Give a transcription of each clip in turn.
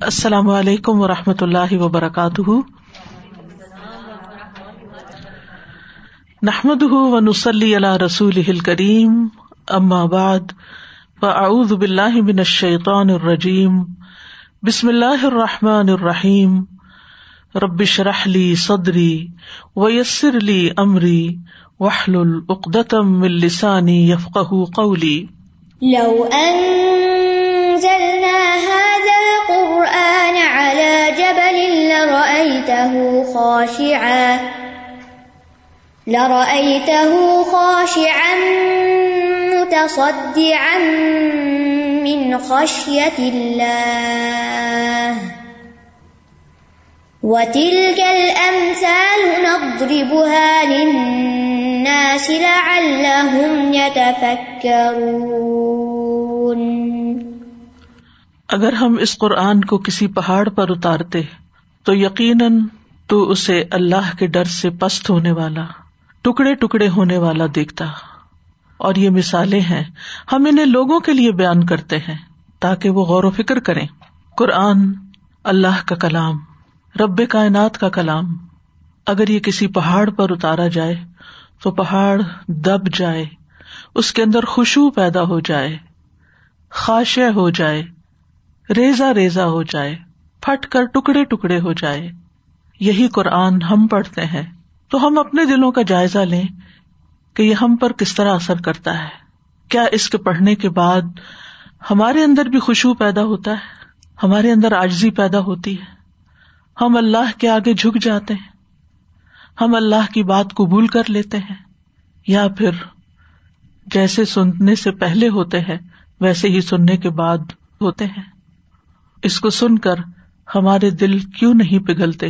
السلام علیکم و رحمۃ اللہ وبرکاتہ۔ نحمد و نسلی اللہ رسول کریم بعد، فاعوذ باللہ من الشیطان الرجیم، بسم اللہ الرحمٰن الرحیم ربش رحلی صدری ویسر علی عمری وحل العقدم السانی یفق قولی۔ القرآن لرأيته خاشعا لرأيته خاشعا متصدعا من خشية الله. وتلك الأمثال نضربها للناس لعلهم يتفكرون. اگر ہم اس قرآن کو کسی پہاڑ پر اتارتے تو یقیناً تو اسے اللہ کے ڈر سے پست ہونے والا، ٹکڑے ٹکڑے ہونے والا دیکھتا۔ اور یہ مثالیں ہیں، ہم انہیں لوگوں کے لیے بیان کرتے ہیں تاکہ وہ غور و فکر کریں۔ قرآن، اللہ کا کلام، رب کائنات کا کلام۔ اگر یہ کسی پہاڑ پر اتارا جائے، تو پہاڑ دب جائے، اس کے اندر خوشبو پیدا ہو جائے، خاشع ہو جائے ریزا ریزا ہو جائے۔ پھٹ کر ٹکڑے ٹکڑے ہو جائے۔ یہی قرآن ہم پڑھتے ہیں۔ تو ہم اپنے دلوں کا جائزہ لیں کہ یہ ہم پر کس طرح اثر کرتا ہے۔ کیا اس کے پڑھنے کے بعد ہمارے اندر بھی خوشبو پیدا ہوتا ہے؟ ہمارے اندر آجزی پیدا ہوتی ہے۔ ہم اللہ کے آگے جھک جاتے ہیں۔ ہم اللہ کی بات قبول کر لیتے ہیں۔ یا پھر جیسے سننے سے پہلے ہوتے ہیں، ویسے ہی سننے کے بعد ہوتے ہیں۔ اس کو سن کر ہمارے دل کیوں نہیں پگھلتے؟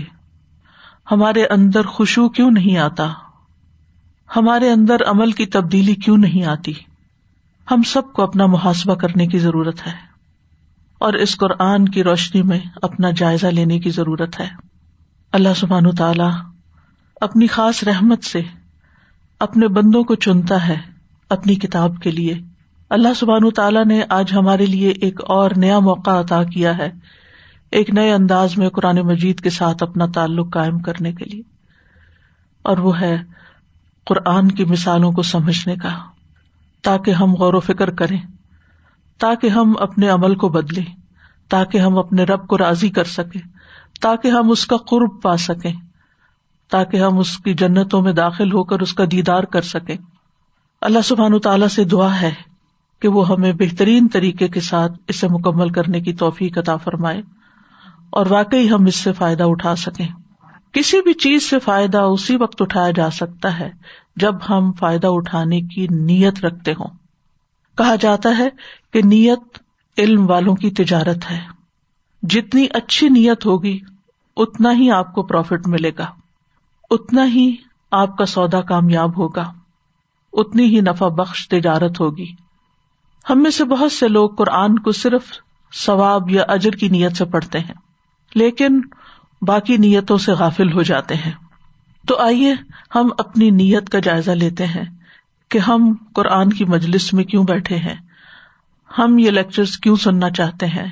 ہمارے اندر خوشبو کیوں نہیں آتا؟ ہمارے اندر عمل کی تبدیلی کیوں نہیں آتی؟ ہم سب کو اپنا محاسبہ کرنے کی ضرورت ہے۔ اور اس قرآن کی روشنی میں اپنا جائزہ لینے کی ضرورت ہے۔ اللہ سبحان تعالی اپنی خاص رحمت سے اپنے بندوں کو چنتا ہے اپنی کتاب کے لیے۔ اللہ سبحان تعالیٰ نے آج ہمارے لیے ایک اور نیا موقع عطا کیا ہے۔ ایک نئے انداز میں قرآن مجید کے ساتھ اپنا تعلق قائم کرنے کے لیے۔ اور وہ ہے قرآن کی مثالوں کو سمجھنے کا۔ تاکہ ہم غور و فکر کریں۔ تاکہ ہم اپنے عمل کو بدلیں۔ تاکہ ہم اپنے رب کو راضی کر سکیں۔ تاکہ ہم اس کا قرب پا سکیں۔ تاکہ ہم اس کی جنتوں میں داخل ہو کر اس کا دیدار کر سکیں۔ اللہ سبحان تعالیٰ سے دعا ہے کہ وہ ہمیں بہترین طریقے کے ساتھ اسے مکمل کرنے کی توفیق عطا فرمائے۔ اور واقعی ہم اس سے فائدہ اٹھا سکیں۔ کسی بھی چیز سے فائدہ اسی وقت اٹھایا جا سکتا ہے جب ہم فائدہ اٹھانے کی نیت رکھتے ہوں۔ کہا جاتا ہے کہ نیت علم والوں کی تجارت ہے۔ جتنی اچھی نیت ہوگی، اتنا ہی آپ کو پروفٹ ملے گا۔ اتنا ہی آپ کا سودا کامیاب ہوگا۔ اتنی ہی نفع بخش تجارت ہوگی۔ ہم میں سے بہت سے لوگ قرآن کو صرف ثواب یا اجر کی نیت سے پڑھتے ہیں۔ لیکن باقی نیتوں سے غافل ہو جاتے ہیں۔ تو آئیے ہم اپنی نیت کا جائزہ لیتے ہیں کہ ہم قرآن کی مجلس میں کیوں بیٹھے ہیں۔ ہم یہ لیکچر کیوں سننا چاہتے ہیں؟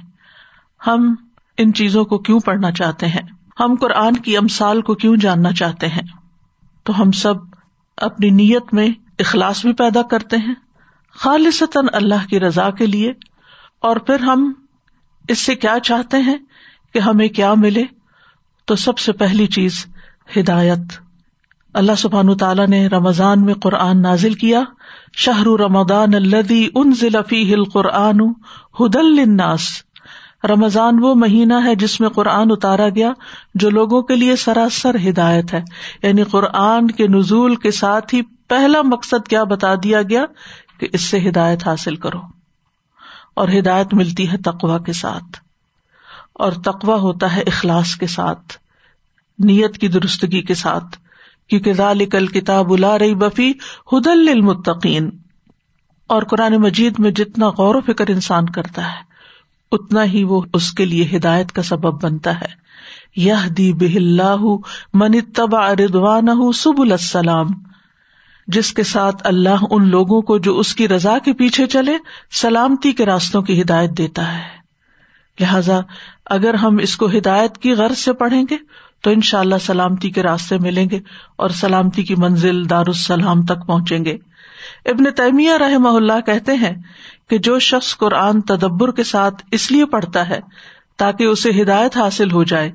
ہم ان چیزوں کو کیوں پڑھنا چاہتے ہیں؟ ہم قرآن کی امسال کو کیوں جاننا چاہتے ہیں؟ تو ہم سب اپنی نیت میں اخلاص بھی پیدا کرتے ہیں، خالصتاً اللہ کی رضا کے لیے۔ اور پھر ہم اس سے کیا چاہتے ہیں؟ کہ ہمیں کیا ملے؟ تو سب سے پہلی چیز ہدایت۔ اللہ سبحان تعالیٰ نے رمضان میں قرآن نازل کیا۔ شاہر رمضان الدی ان ضلفی ہل قرآن ہدل الناس رمضان وہ مہینہ ہے جس میں قرآن اتارا گیا جو لوگوں کے لیے سراسر ہدایت ہے۔ یعنی قرآن کے نزول کے ساتھ ہی پہلا مقصد کیا بتا دیا گیا کہ اس سے ہدایت حاصل کرو۔ اور ہدایت ملتی ہے تقوا کے ساتھ۔ اور تقوا ہوتا ہے اخلاص کے ساتھ، نیت کی درستگی کے ساتھ، کیونکہ ذالک کتاب الا رہی بفی ہدل المتقین اور قرآن مجید میں جتنا غور و فکر انسان کرتا ہے، اتنا ہی وہ اس کے لیے ہدایت کا سبب بنتا ہے۔ یہ دی بہ اللہ من تبا اردوان سب السلام۔ جس کے ساتھ اللہ ان لوگوں کو جو اس کی رضا کے پیچھے چلے، سلامتی کے راستوں کی ہدایت دیتا ہے۔ لہذا اگر ہم اس کو ہدایت کی غرض سے پڑھیں گے، تو ان شاء اللہ سلامتی کے راستے ملیں گے اور سلامتی کی منزل دارالسلام تک پہنچیں گے۔ ابن تیمیہ رحم اللہ کہتے ہیں کہ جو شخص قرآن تدبر کے ساتھ اس لیے پڑھتا ہے تاکہ اسے ہدایت حاصل ہو جائے،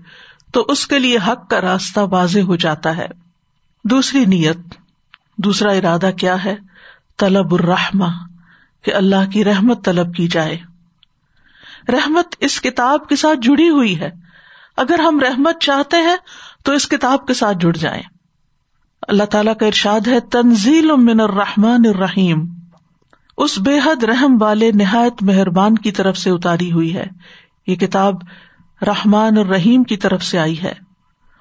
تو اس کے لیے حق کا راستہ واضح ہو جاتا ہے۔ دوسری نیت، دوسرا ارادہ کیا ہے؟ طلب الرحمہ، کہ اللہ کی رحمت طلب کی جائے۔ رحمت اس کتاب کے ساتھ جڑی ہوئی ہے۔ اگر ہم رحمت چاہتے ہیں، تو اس کتاب کے ساتھ جڑ جائیں۔ اللہ تعالیٰ کا ارشاد ہے، تنزیل من الرحمن الرحیم۔ اس بے حد رحم والے نہایت مہربان کی طرف سے اتاری ہوئی ہے۔ یہ کتاب رحمان الرحیم کی طرف سے آئی ہے۔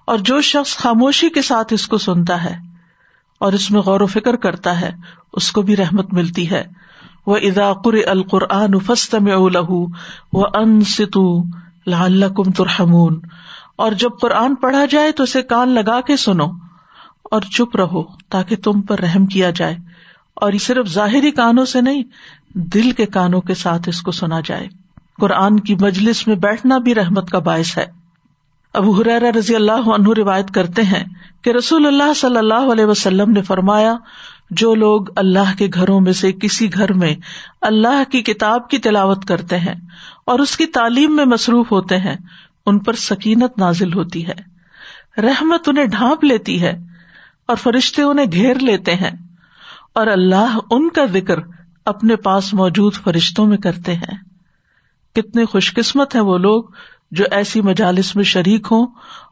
اور جو شخص خاموشی کے ساتھ اس کو سنتا ہے اور اس میں غور و فکر کرتا ہے، اس کو بھی رحمت ملتی ہے۔ وہ اداقر القرآن فسط میں ان ستو لال ترحمون۔ اور جب قرآن پڑھا جائے تو اسے کان لگا کے سنو اور چپ رہو تاکہ تم پر رحم کیا جائے۔ اور یہ صرف ظاہری کانوں سے نہیں، دل کے کانوں کے ساتھ اس کو سنا جائے۔ قرآن کی مجلس میں بیٹھنا بھی رحمت کا باعث ہے۔ ابو حرار رضی اللہ عنہ روایت کرتے ہیں کہ رسول اللہ صلی اللہ علیہ وسلم نے فرمایا جو لوگ اللہ کے گھروں میں سے کسی گھر میں اللہ کی کتاب کی تلاوت کرتے ہیں اور اس کی تعلیم میں مصروف ہوتے ہیں، ان پر سکینت نازل ہوتی ہے۔ رحمت انہیں ڈھانپ لیتی ہے اور فرشتے انہیں گھیر لیتے ہیں۔ اور اللہ ان کا ذکر اپنے پاس موجود فرشتوں میں کرتے ہیں۔ کتنے خوش قسمت ہیں وہ لوگ جو ایسی مجالس میں شریک ہوں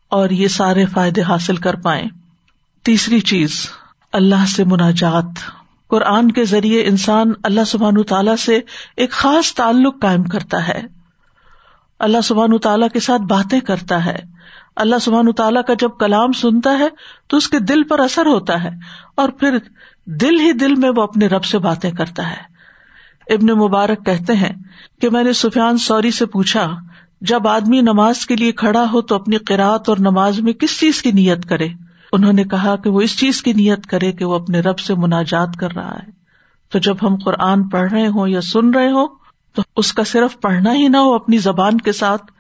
اور یہ سارے فائدے حاصل کر پائے تیسری چیز اللہ سے مناجات۔ قرآن کے ذریعے انسان اللہ سبحان تعالی سے ایک خاص تعلق قائم کرتا ہے۔ اللہ سبحان تعالیٰ کے ساتھ باتیں کرتا ہے۔ اللہ سبحان تعالیٰ کا جب کلام سنتا ہے تو اس کے دل پر اثر ہوتا ہے اور پھر دل ہی دل میں وہ اپنے رب سے باتیں کرتا ہے۔ ابن مبارک کہتے ہیں کہ میں نے سفیان سوری سے پوچھا، جب آدمی نماز کے لیے کھڑا ہو تو اپنی قرآت اور نماز میں کس چیز کی نیت کرے؟ انہوں نے کہا کہ وہ اس چیز کی نیت کرے کہ وہ اپنے رب سے مناجات کر رہا ہے۔ تو جب ہم قرآن پڑھ رہے ہوں یا سن رہے ہوں، تو اس کا صرف پڑھنا ہی نہ ہو، اپنی زبان کے ساتھ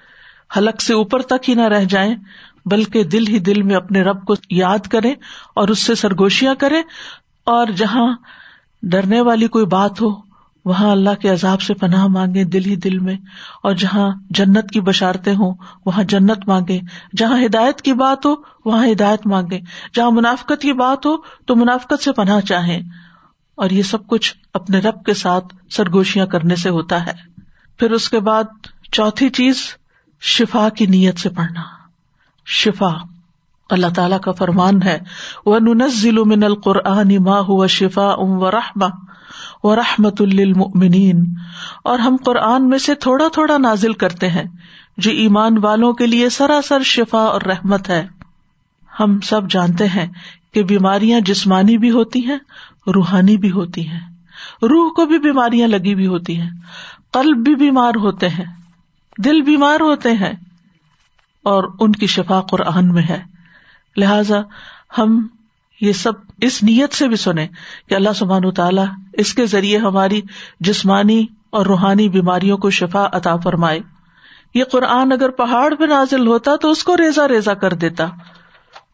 حلق سے اوپر تک ہی نہ رہ جائیں، بلکہ دل ہی دل میں اپنے رب کو یاد کرے اور اس سے سرگوشیاں کرے اور جہاں ڈرنے والی کوئی بات ہو وہاں اللہ کے عذاب سے پناہ مانگے دل ہی دل میں، اور جہاں جنت کی بشارتے ہوں، وہاں جنت مانگے۔ جہاں ہدایت کی بات ہو، وہاں ہدایت مانگے۔ جہاں منافقت کی بات ہو، تو منافقت سے پناہ چاہیں۔ اور یہ سب کچھ اپنے رب کے ساتھ سرگوشیاں کرنے سے ہوتا ہے۔ پھر اس کے بعد چوتھی چیز، شفا کی نیت سے پڑھنا۔ شفا۔ اللہ تعالیٰ کا فرمان ہے وہ ننزل من القرآن ما ہوا شفا ام و رحما و رحمت المنین اور ہم قرآن میں سے تھوڑا تھوڑا نازل کرتے ہیں، جو ایمان والوں کے لیے سراسر شفا اور رحمت ہے۔ ہم سب جانتے ہیں کہ بیماریاں جسمانی بھی ہوتی ہیں، روحانی بھی ہوتی ہیں۔ روح کو بھی بیماریاں لگی بھی ہوتی ہیں۔ قلب بھی بیمار ہوتے ہیں۔ دل بیمار ہوتے ہیں۔ اور ان کی شفا قرآن میں ہے۔ لہذا ہم یہ سب اس نیت سے بھی سنیں کہ اللہ سبحان تعالیٰ اس کے ذریعے ہماری جسمانی اور روحانی بیماریوں کو شفا عطا فرمائے۔ یہ قرآن اگر پہاڑ پہ نازل ہوتا تو اس کو ریزا ریزا کر دیتا۔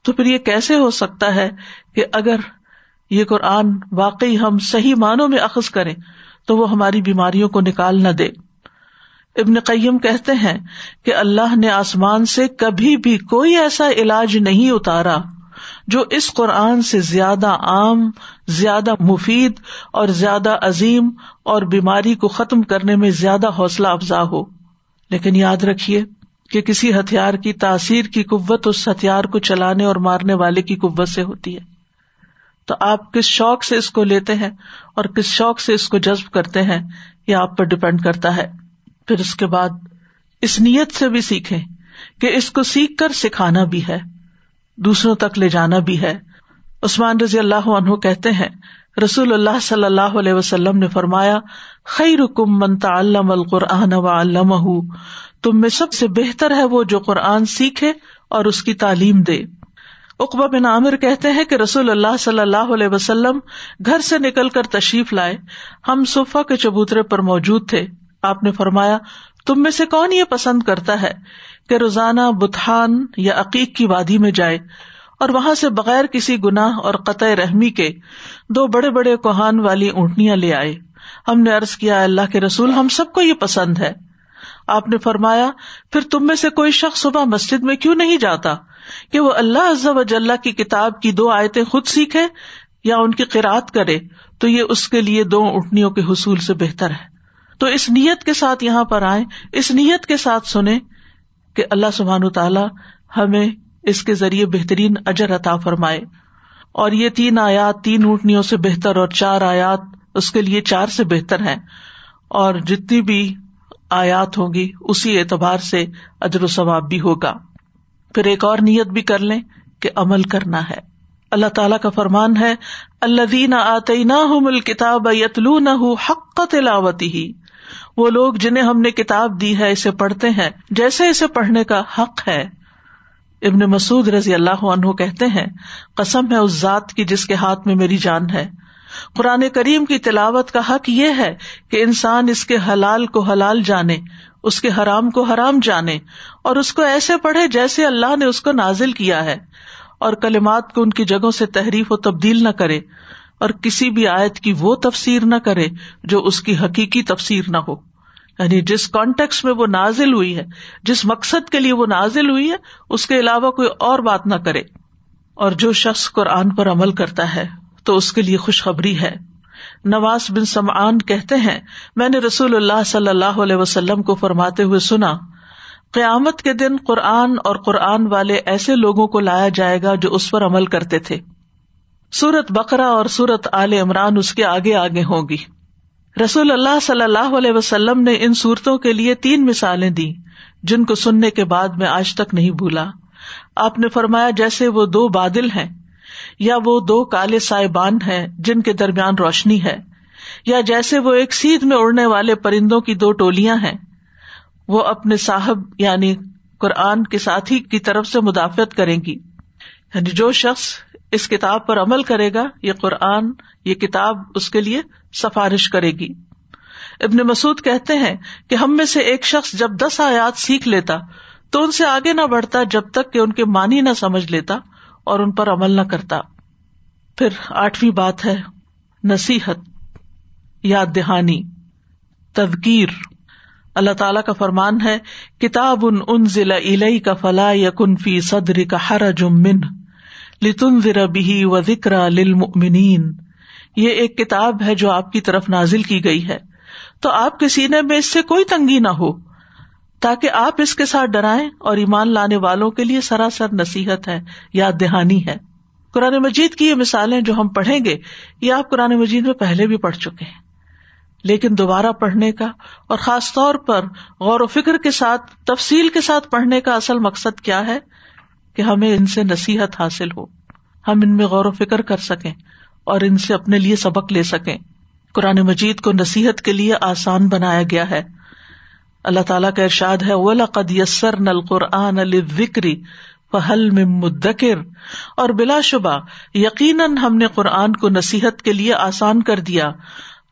تو پھر یہ کیسے ہو سکتا ہے کہ اگر یہ قرآن واقعی ہم صحیح معنوں میں اخذ کریں تو وہ ہماری بیماریوں کو نکال نہ دے۔ ابن قیم کہتے ہیں کہ اللہ نے آسمان سے کبھی بھی کوئی ایسا علاج نہیں اتارا۔ جو اس قرآن سے زیادہ عام، زیادہ مفید اور زیادہ عظیم اور بیماری کو ختم کرنے میں زیادہ حوصلہ افزا ہو۔ لیکن یاد رکھیے کہ کسی ہتھیار کی تاثیر کی قوت اس ہتھیار کو چلانے اور مارنے والے کی قوت سے ہوتی ہے۔ تو آپ کس شوق سے اس کو لیتے ہیں اور کس شوق سے اس کو جذب کرتے ہیں، یہ آپ پر ڈپینڈ کرتا ہے۔ پھر اس کے بعد اس نیت سے بھی سیکھے کہ اس کو سیکھ کر سکھانا بھی ہے۔ دوسروں تک لے جانا بھی ہے۔ عثمان رضی اللہ عنہ کہتے ہیں، رسول اللہ صلی اللہ علیہ وسلم نے فرمایا خیر کم منتا علم القرآن و علم تم میں سب سے بہتر ہے وہ جو قرآن سیکھے اور اس کی تعلیم دے۔ اقبا بن عامر کہتے ہیں کہ رسول اللہ صلی اللہ علیہ وسلم گھر سے نکل کر تشریف لائے۔ ہم صفا کے چبوترے پر موجود تھے۔ آپ نے فرمایا، تم میں سے کون یہ پسند کرتا ہے؟ کہ روزانہ بتان یا عقیق کی وادی میں جائے اور وہاں سے بغیر کسی گناہ اور قطع رحمی کے دو بڑے بڑے کوہان والی اونٹنیاں لے آئے۔ ہم نے ارض کیا اللہ کے رسول، ہم سب کو یہ پسند ہے۔ آپ نے فرمایا، پھر تم میں سے کوئی شخص صبح مسجد میں کیوں نہیں جاتا کہ وہ اللہ عزب و کی کتاب کی دو آیتیں خود سیکھے یا ان کی قرآد کرے؟ تو یہ اس کے لیے دو اٹھنیوں کے حصول سے بہتر ہے۔ تو اس نیت کے ساتھ یہاں پر آئے اس نیت کے ساتھ سنیں کہ اللہ سبحان تعالی ہمیں اس کے ذریعے بہترین اجر عطا فرمائے۔ اور یہ تین آیات، تین اونٹنیوں سے بہتر اور چار آیات اس کے لیے چار سے بہتر ہیں۔ اور جتنی بھی آیات ہوگی اسی اعتبار سے اجر و ثواب بھی ہوگا۔ پھر ایک اور نیت بھی کر لیں کہ عمل کرنا ہے۔ اللہ تعالیٰ کا فرمان ہے اللہ دین آتے نہ مل کتاب یتلو نہ حق تلاوتی ہی وہ لوگ جنہیں ہم نے کتاب دی ہے، اسے پڑھتے ہیں۔ جیسے اسے پڑھنے کا حق ہے۔ ابن مسعد رضی اللہ عنہ کہتے ہیں، قسم ہے اس ذات کی جس کے ہاتھ میں میری جان ہے۔ قرآن کریم کی تلاوت کا حق یہ ہے کہ انسان اس کے حلال کو حلال جانے، اس کے حرام کو حرام جانے، اور اس کو ایسے پڑھے جیسے اللہ نے اس کو نازل کیا ہے۔ اور کلمات کو ان کی جگہوں سے تحریف و تبدیل نہ کرے، اور کسی بھی آیت کی وہ تفسیر نہ کرے جو اس کی حقیقی تفسیر نہ ہو۔ یعنی جس کانٹیکس میں وہ نازل ہوئی ہے، جس مقصد کے لیے وہ نازل ہوئی ہے، اس کے علاوہ کوئی اور بات نہ کرے۔ اور جو شخص قرآن پر عمل کرتا ہے، تو اس کے لیے خوشخبری ہے۔ نواز بن سمان کہتے ہیں، میں نے رسول اللہ صلی اللہ علیہ وسلم کو فرماتے ہوئے سنا، قیامت کے دن قرآن اور قرآن والے ایسے لوگوں کو لایا جائے گا جو اس پر عمل کرتے تھے۔ سورت بکرا اور سورت عال عمران اس کے آگے آگے ہوگی رسول اللہ صلی اللہ علیہ وسلم نے ان صورتوں کے لیے تین مثالیں دی جن کو سننے کے بعد میں آج تک نہیں بھولا۔ آپ نے فرمایا جیسے وہ دو بادل ہیں یا وہ دو کالے سائبان ہیں جن کے درمیان روشنی ہے، یا جیسے وہ ایک سیدھ میں اڑنے والے پرندوں کی دو ٹولیاں ہیں۔ وہ اپنے صاحب یعنی قرآن کے ساتھی کی طرف سے مدافعت کریں گی۔ یعنی جو شخص اس کتاب پر عمل کرے گا، یہ قرآن، یہ کتاب اس کے لیے سفارش کرے گی۔ ابن مسعد کہتے ہیں کہ ہم میں سے ایک شخص جب دس آیات سیکھ لیتا، تو ان سے آگے نہ بڑھتا، جب تک کہ ان کے معنی نہ سمجھ لیتا اور ان پر عمل نہ کرتا۔ پھر آٹھویں بات ہے، نصیحت، یاد دہانی تدکیر اللہ تعالی کا فرمان ہے، کتاب ان ان ضلع علئی کا فلاح یا کنفی صدر کا ہر جمن لتن ذرا بھی و ذکر للمؤمنین۔ یہ ایک کتاب ہے جو آپ کی طرف نازل کی گئی ہے۔ تو آپ کے سینے میں اس سے کوئی تنگی نہ ہو، تاکہ آپ اس کے ساتھ ڈرائیں اور ایمان لانے والوں کے لیے سراسر نصیحت ہے یاد دہانی ہے۔ قرآن مجید کی یہ مثالیں جو ہم پڑھیں گے، یہ آپ قرآن مجید میں پہلے بھی پڑھ چکے ہیں۔ لیکن دوبارہ پڑھنے کا اور خاص طور پر غور و فکر کے ساتھ، تفصیل کے ساتھ پڑھنے کا اصل مقصد کیا ہے؟ کہ ہمیں ان سے نصیحت حاصل ہو۔ ہم ان میں غور و فکر کر سکیں اور ان سے اپنے لیے سبق لے سکیں۔ قرآن مجید کو نصیحت کے لیے آسان بنایا گیا ہے۔ اللہ تعالیٰ کا ارشاد ہے قد یسر نل قرآن الکری پہل میں مدکر اور بلا شبہ، یقیناً ہم نے قرآن کو نصیحت کے لیے آسان کر دیا۔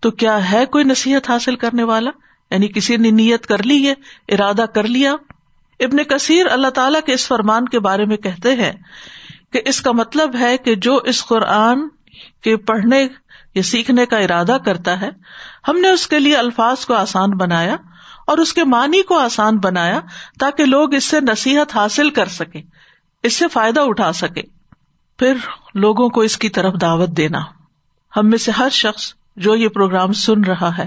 تو کیا ہے کوئی نصیحت حاصل کرنے والا؟ یعنی کسی نے نیت کر لی ہے، ارادہ کر لیا۔ ابن کثیر اللہ تعالیٰ کے اس فرمان کے بارے میں کہتے ہیں کہ اس کا مطلب ہے کہ جو اس قرآن کے پڑھنے یا سیکھنے کا ارادہ کرتا ہے، ہم نے اس کے لیے الفاظ کو آسان بنایا اور اس کے معنی کو آسان بنایا تاکہ لوگ اس سے نصیحت حاصل کر سکے اس سے فائدہ اٹھا سکے پھر لوگوں کو اس کی طرف دعوت دینا۔ ہم میں سے ہر شخص جو یہ پروگرام سن رہا ہے،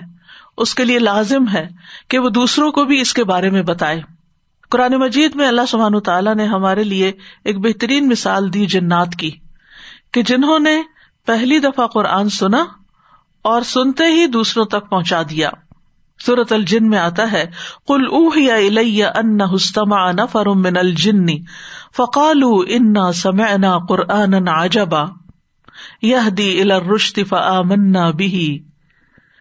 اس کے لیے لازم ہے کہ وہ دوسروں کو بھی اس کے بارے میں بتائے۔ قرآن مجید میں اللہ سبحان تعالیٰ نے ہمارے لیے ایک بہترین مثال دی جنات کی، کہ جنہوں نے پہلی دفعہ قرآن سنا اور سنتے ہی دوسروں تک پہنچا دیا۔ سورت الجن میں آتا ہے کل اوہ یا ان نفر من الجنی فقالو انا سمعنا قرآن عجبا یہ دی الرشت فآمنا بھی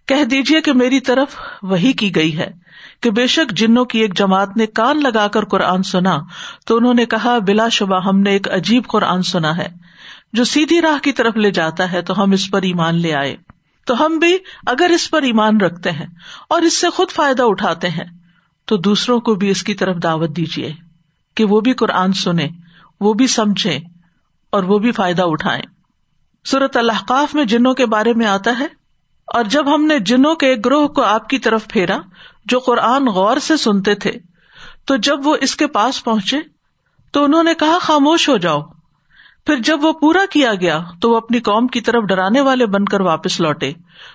کہہ دیجیے کہ میری طرف وہی کی گئی ہے۔ کہ بے شک جنوں کی ایک جماعت نے کان لگا کر قرآن سنا، تو انہوں نے کہا، بلا شبہ ہم نے ایک عجیب قرآن سنا ہے، جو سیدھی راہ کی طرف لے جاتا ہے، تو ہم اس پر ایمان لے آئے۔ تو ہم بھی اگر اس پر ایمان رکھتے ہیں اور اس سے خود فائدہ اٹھاتے ہیں، تو دوسروں کو بھی اس کی طرف دعوت دیجیے کہ وہ بھی قرآن سنیں، وہ بھی سمجھیں اور وہ بھی فائدہ اٹھائیں۔ صورت الحقاف میں جنوں کے بارے میں آتا ہے، اور جب ہم نے جنوں کے گروہ کو آپ کی طرف پھیرا جو قرآن غور سے سنتے تھے، تو جب وہ اس کے پاس پہنچے، تو انہوں نے کہا، خاموش ہو جاؤ۔ پھر جب وہ پورا کیا گیا، تو وہ اپنی قوم کی طرف ڈرانے والے بن کر واپس لوٹے۔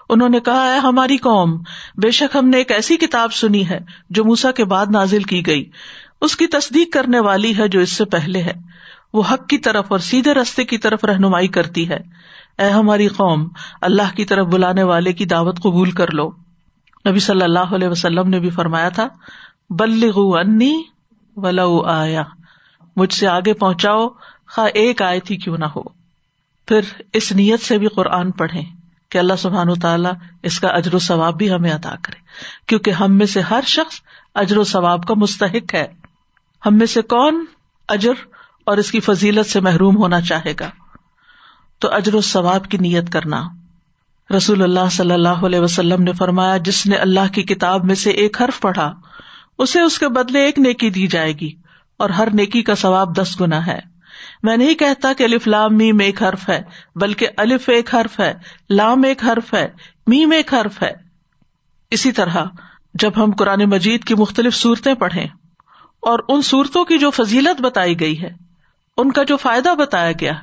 انہوں نے کہا ہے ہماری قوم، بے شک ہم نے ایک ایسی کتاب سنی ہے جو موسا کے بعد نازل کی گئی۔ اس کی تصدیق کرنے والی ہے جو اس سے پہلے ہے۔ وہ حق کی طرف اور سیدھے رستے کی طرف رہنمائی کرتی ہے۔ اے ہماری قوم، اللہ کی طرف بلانے والے کی دعوت قبول کر لو۔ نبی صلی اللہ علیہ وسلم نے بھی فرمایا تھا، بلغو انی ولو آیا، مجھ سے آگے پہنچاؤ خا ایک آئے تھی کیوں نہ ہو۔ پھر اس نیت سے بھی قرآن پڑھے کہ اللہ سبحان و تعالیٰ اس کا اجر و ثواب بھی ہمیں ادا کرے۔ کیونکہ ہم میں سے ہر شخص اجر و ثواب کا مستحق ہے۔ ہم میں سے کون اجر اور اس کی فضیلت سے محروم ہونا چاہے گا؟ تو اجر و ثواب کی نیت کرنا۔ رسول اللہ صلی اللہ علیہ وسلم نے فرمایا، جس نے اللہ کی کتاب میں سے ایک حرف پڑھا، اسے اس کے بدلے ایک نیکی دی جائے گی، اور ہر نیکی کا ثواب دس گنا ہے۔ میں نہیں کہتا کہ الف لام میم ایک حرف ہے، بلکہ الف ایک حرف ہے، لام ایک حرف ہے، میم ایک حرف ہے۔ اسی طرح، جب ہم قرآن مجید کی مختلف صورتیں پڑھیں، اور ان صورتوں کی جو فضیلت بتائی گئی ہے، ان کا جو فائدہ بتایا گیا،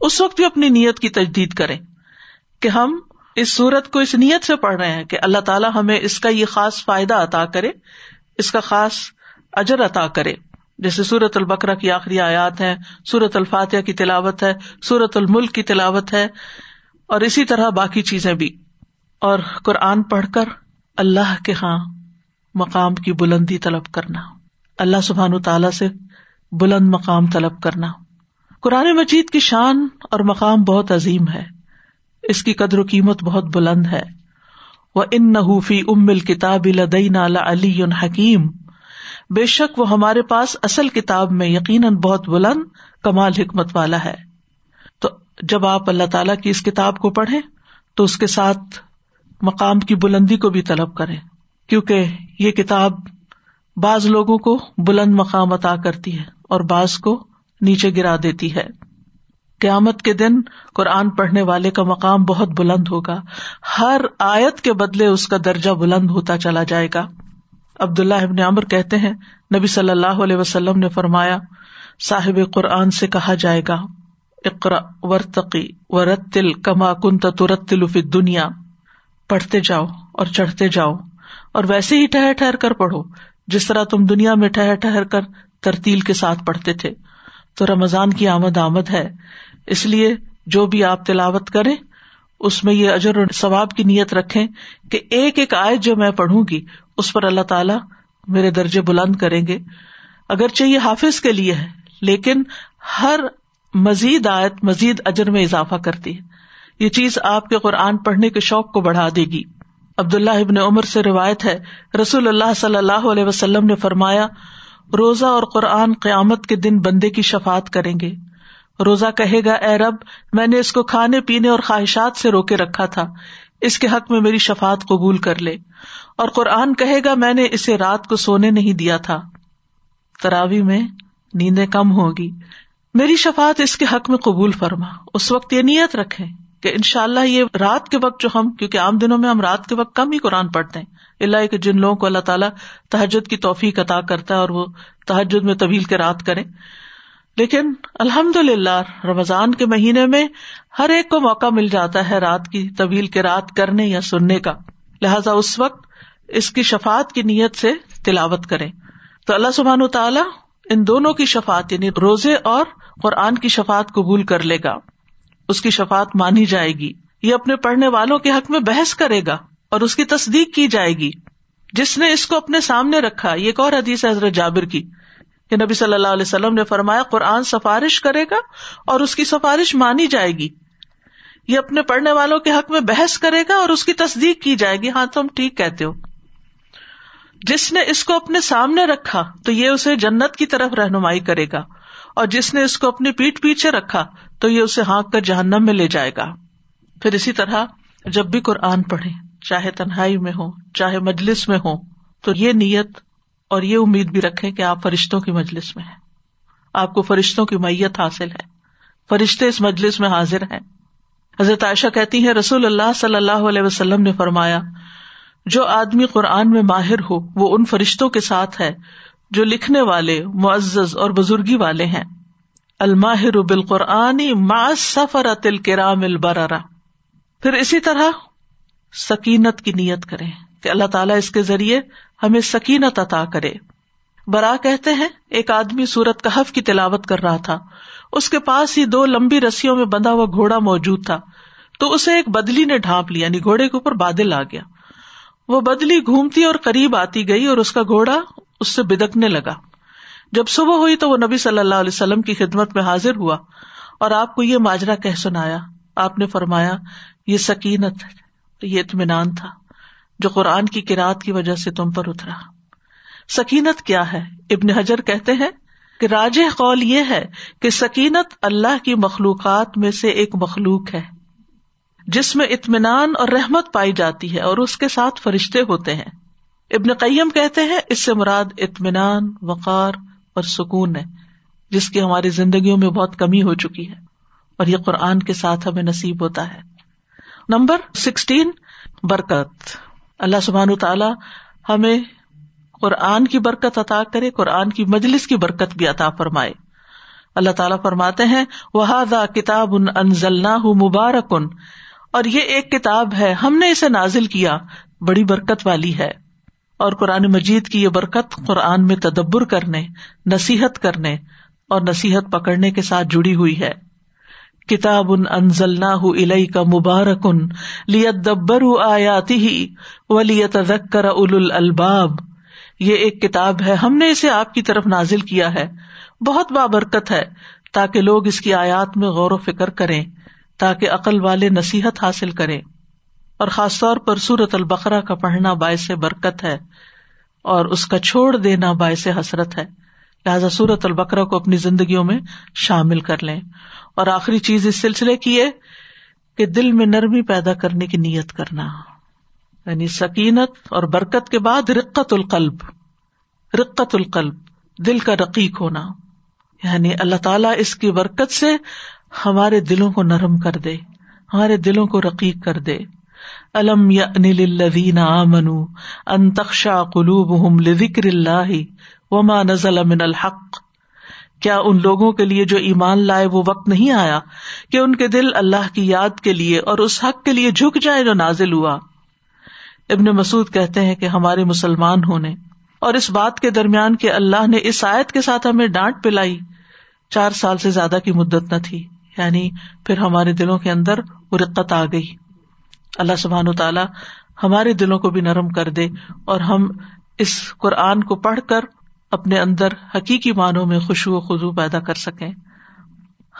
اس وقت بھی اپنی نیت کی تجدید کریں کہ ہم اس سورت کو اس نیت سے پڑھ رہے ہیں کہ اللہ تعالیٰ ہمیں اس کا یہ خاص فائدہ عطا کرے، اس کا خاص اجر عطا کرے۔ جیسے سورت البکرا کی آخری آیات ہے سورت الفاتحہ کی تلاوت ہے سورت الملک کی تلاوت ہے، اور اسی طرح باقی چیزیں بھی۔ اور قرآن پڑھ کر اللہ کے ہاں مقام کی بلندی طلب کرنا، اللہ سبحان تعالی سے بلند مقام طلب کرنا۔ قرآن مجید کی شان اور مقام بہت عظیم ہے۔ اس کی قدر و قیمت بہت بلند ہے۔ وہ ان نحوفی ام الکتاب لدین علی حکیم بے شک وہ ہمارے پاس اصل کتاب میں یقیناً بہت بلند، کمال، حکمت والا ہے۔ تو جب آپ اللہ تعالی کی اس کتاب کو پڑھیں، تو اس کے ساتھ مقام کی بلندی کو بھی طلب کرے کیونکہ یہ کتاب بعض لوگوں کو بلند مقام عطا کرتی ہے اور بعض کو نیچے گرا دیتی ہے۔ قیامت کے دن قرآن پڑھنے والے کا مقام بہت بلند ہوگا۔ ہر آیت کے بدلے اس کا درجہ بلند ہوتا چلا جائے گا۔ عبد اللہ ابن عمر کہتے ہیں، نبی صلی اللہ علیہ وسلم نے فرمایا، صاحب قرآن سے کہا جائے گا اقرا ورتقی و رتل کما کن ترتل فی دنیا پڑھتے جاؤ اور چڑھتے جاؤ، اور ویسے ہی ٹہر ٹہر کر پڑھو۔ جس طرح تم دنیا میں ٹہر ٹہر کر ترتیل کے ساتھ پڑھتے تھے۔ تو رمضان کی آمد آمد ہے۔ اس لیے جو بھی آپ تلاوت کریں، اس میں یہ اجر ثواب کی نیت رکھے کہ ایک ایک آیت جو میں پڑھوں گی، اس پر اللہ تعالیٰ میرے درجے بلند کریں گے۔ اگرچہ یہ حافظ کے لیے ہے، لیکن ہر مزید آیت مزید اجر میں اضافہ کرتی ہے۔ یہ چیز آپ کے قرآن پڑھنے کے شوق کو بڑھا دے گی۔ عبد اللہ ابن عمر سے روایت ہے، رسول اللہ صلی اللہ علیہ وسلم نے فرمایا، روزہ اور قرآن قیامت کے دن بندے کی شفات کریں گے۔ روزہ کہے گا، اے رب، میں نے اس کو کھانے، پینے اور خواہشات سے روکے رکھا تھا۔ اس کے حق میں میری شفات قبول کر لے۔ اور قرآن کہے گا، میں نے اسے رات کو سونے نہیں دیا تھا۔ تراوی میں نیندیں کم ہوگی۔ میری شفات اس کے حق میں قبول فرما۔ اس وقت یہ نیت رکھے کہ ان شاء اللہ یہ رات کے وقت جو ہم، کیونکہ عام دنوں میں ہم رات کے وقت کم ہی قرآن پڑھتے ہیں۔ اللہ کہ جن لوگوں کو اللہ تعالیٰ تحجد کی توفیق عطا کرتا ہے اور وہ تحجد میں طویل کے رات کریں۔ لیکن الحمد للہ رمضان کے مہینے میں ہر ایک کو موقع مل جاتا ہے رات کی طویل کے رات کرنے یا سننے کا۔ لہذا اس وقت اس کی شفات کی نیت سے تلاوت کرے تو اللہ سبحان تعالیٰ ان دونوں کی شفات یعنی روزے اور قرآن کی شفات قبول کر لے گا۔ اس کی شفات مانی جائے گی۔ یہ اپنے پڑھنے والوں کے حق میں بحث کرے گا اور اس کی تصدیق کی جائے گی۔ جس نے اس کو اپنے سامنے رکھا، یہ ایک اور حدیث ہے حضرت جابر کی۔ کہ نبی صلی اللہ علیہ وسلم نے فرمایا، قرآن سفارش کرے گا اور اس کی سفارش مانی جائے گی۔ یہ اپنے پڑھنے والوں کے حق میں بحث کرے گا اور اس کی تصدیق کی جائے گی۔ ہاں تم ٹھیک کہتے ہو۔ جس نے اس کو اپنے سامنے رکھا، تو یہ اسے جنت کی طرف رہنمائی کرے گا۔ اور جس نے اس کو اپنی پیٹ پیچھے رکھا، تو یہ اسے ہانک کر جہنم میں لے جائے گا۔ پھر اسی طرح، جب بھی قرآن پڑھے چاہے تنہائی میں ہو چاہے مجلس میں ہو تو یہ نیت اور یہ امید بھی رکھے کہ آپ فرشتوں کی مجلس میں ہیں۔ آپ کو فرشتوں کی میت حاصل ہے۔ فرشتے اس مجلس میں حاضر ہیں۔ حضرت عائشہ کہتی ہیں، رسول اللہ صلی اللہ علیہ وسلم نے فرمایا، جو آدمی قرآن میں ماہر ہو، وہ ان فرشتوں کے ساتھ ہے جو لکھنے والے، معزز اور بزرگی والے ہیں۔ الماہر بالقرآنی ما سفر تل کرام البرا پھر اسی طرح سکینت کی نیت کرے کہ اللہ تعالیٰ اس کے ذریعے ہمیں سکینت عطا کرے۔ برا کہتے ہیں، ایک آدمی سورت کہف کی تلاوت کر رہا تھا۔ اس کے پاس ہی دو لمبی رسیوں میں بندھا ہوا گھوڑا موجود تھا۔ تو اسے ایک بدلی نے ڈھانپ لیا یعنی گھوڑے کے اوپر بادل آ گیا۔ وہ بدلی گھومتی اور قریب آتی گئی اور اس کا گھوڑا اس سے بدکنے لگا۔ جب صبح ہوئی تو وہ نبی صلی اللہ علیہ وسلم کی خدمت میں حاضر ہوا۔ اور آپ کو یہ ماجرا کہ سنایا۔ آپ نے فرمایا، یہ سکینت یہ اطمینان تھا۔ جو قرآن کی کراط کی وجہ سے تم پر اترا۔ سکینت کیا ہے؟ ابن حجر کہتے ہیں کہ راج قول یہ ہے کہ سکینت اللہ کی مخلوقات میں سے ایک مخلوق ہے، جس میں اطمینان اور رحمت پائی جاتی ہے اور اس کے ساتھ فرشتے ہوتے ہیں۔ ابن قیم کہتے ہیں اس سے مراد اطمینان، وقار اور سکون ہے، جس کی ہماری زندگیوں میں بہت کمی ہو چکی ہے اور یہ قرآن کے ساتھ ہمیں نصیب ہوتا ہے۔ نمبر سکسٹین، برکت۔ اللہ سبحان تعالی ہمیں قرآن کی برکت عطا کرے، قرآن کی مجلس کی برکت بھی عطا فرمائے۔ اللہ تعالیٰ فرماتے ہیں وہ کتاب ان انزل مبارکن اور یہ ایک کتاب ہے، ہم نے اسے نازل کیا، بڑی برکت والی ہے۔ اور قرآن مجید کی یہ برکت قرآن میں تدبر کرنے، نصیحت کرنے اور نصیحت پکڑنے کے ساتھ جڑی ہوئی ہے۔ کتاب ان انزل نہ الئی کا مبارک ان لیت دبر آیاتی ہی ولیت کر اول الباب یہ ایک کتاب ہے۔ ہم نے اسے آپ کی طرف نازل کیا ہے۔ بہت بابرکت ہے تاکہ لوگ اس کی آیات میں غور و فکر کریں، تاکہ عقل والے نصیحت حاصل کریں۔ اور خاص طور پر سورت البقرا کا پڑھنا باعث برکت ہے اور اس کا چھوڑ دینا باعث حسرت ہے۔ لہٰذا سورت البقرا کو اپنی زندگیوں میں شامل کر لیں۔ اور آخری چیز اس سلسلے کی ہے کہ دل میں نرمی پیدا کرنے کی نیت کرنا۔ یعنی سکینت اور برکت کے بعد رقت القلب۔ رقت القلب، دل کا رقیق ہونا۔ یعنی اللہ تعالیٰ اس کی برکت سے ہمارے دلوں کو نرم کر دے، ہمارے دلوں کو رقیق کر دے۔ الم یا انلین آمنو ان تخشا قلوب لذکر اللہ وما نزل من الحق۔ کیا ان لوگوں کے لیے جو ایمان لائے وہ وقت نہیں آیا کہ ان کے دل اللہ کی یاد کے لیے اور اس حق کے لیے جھک جائے جو نازل ہوا؟ ابن مسعد کہتے ہیں کہ ہمارے مسلمان ہونے اور اس بات کے درمیان کہ اللہ نے اس آیت کے ساتھ ہمیں ڈانٹ پلائی، چار سال سے زیادہ کی مدت نہ تھی یعنی پھر ہمارے دلوں کے اندر وہ رقت آ گئی۔ اللہ سبحان و تعالیٰ ہمارے دلوں کو بھی نرم کر دے اور ہم اس قرآن کو پڑھ کر اپنے اندر حقیقی معنوں میں خوشبو و خزو پیدا کر سکیں۔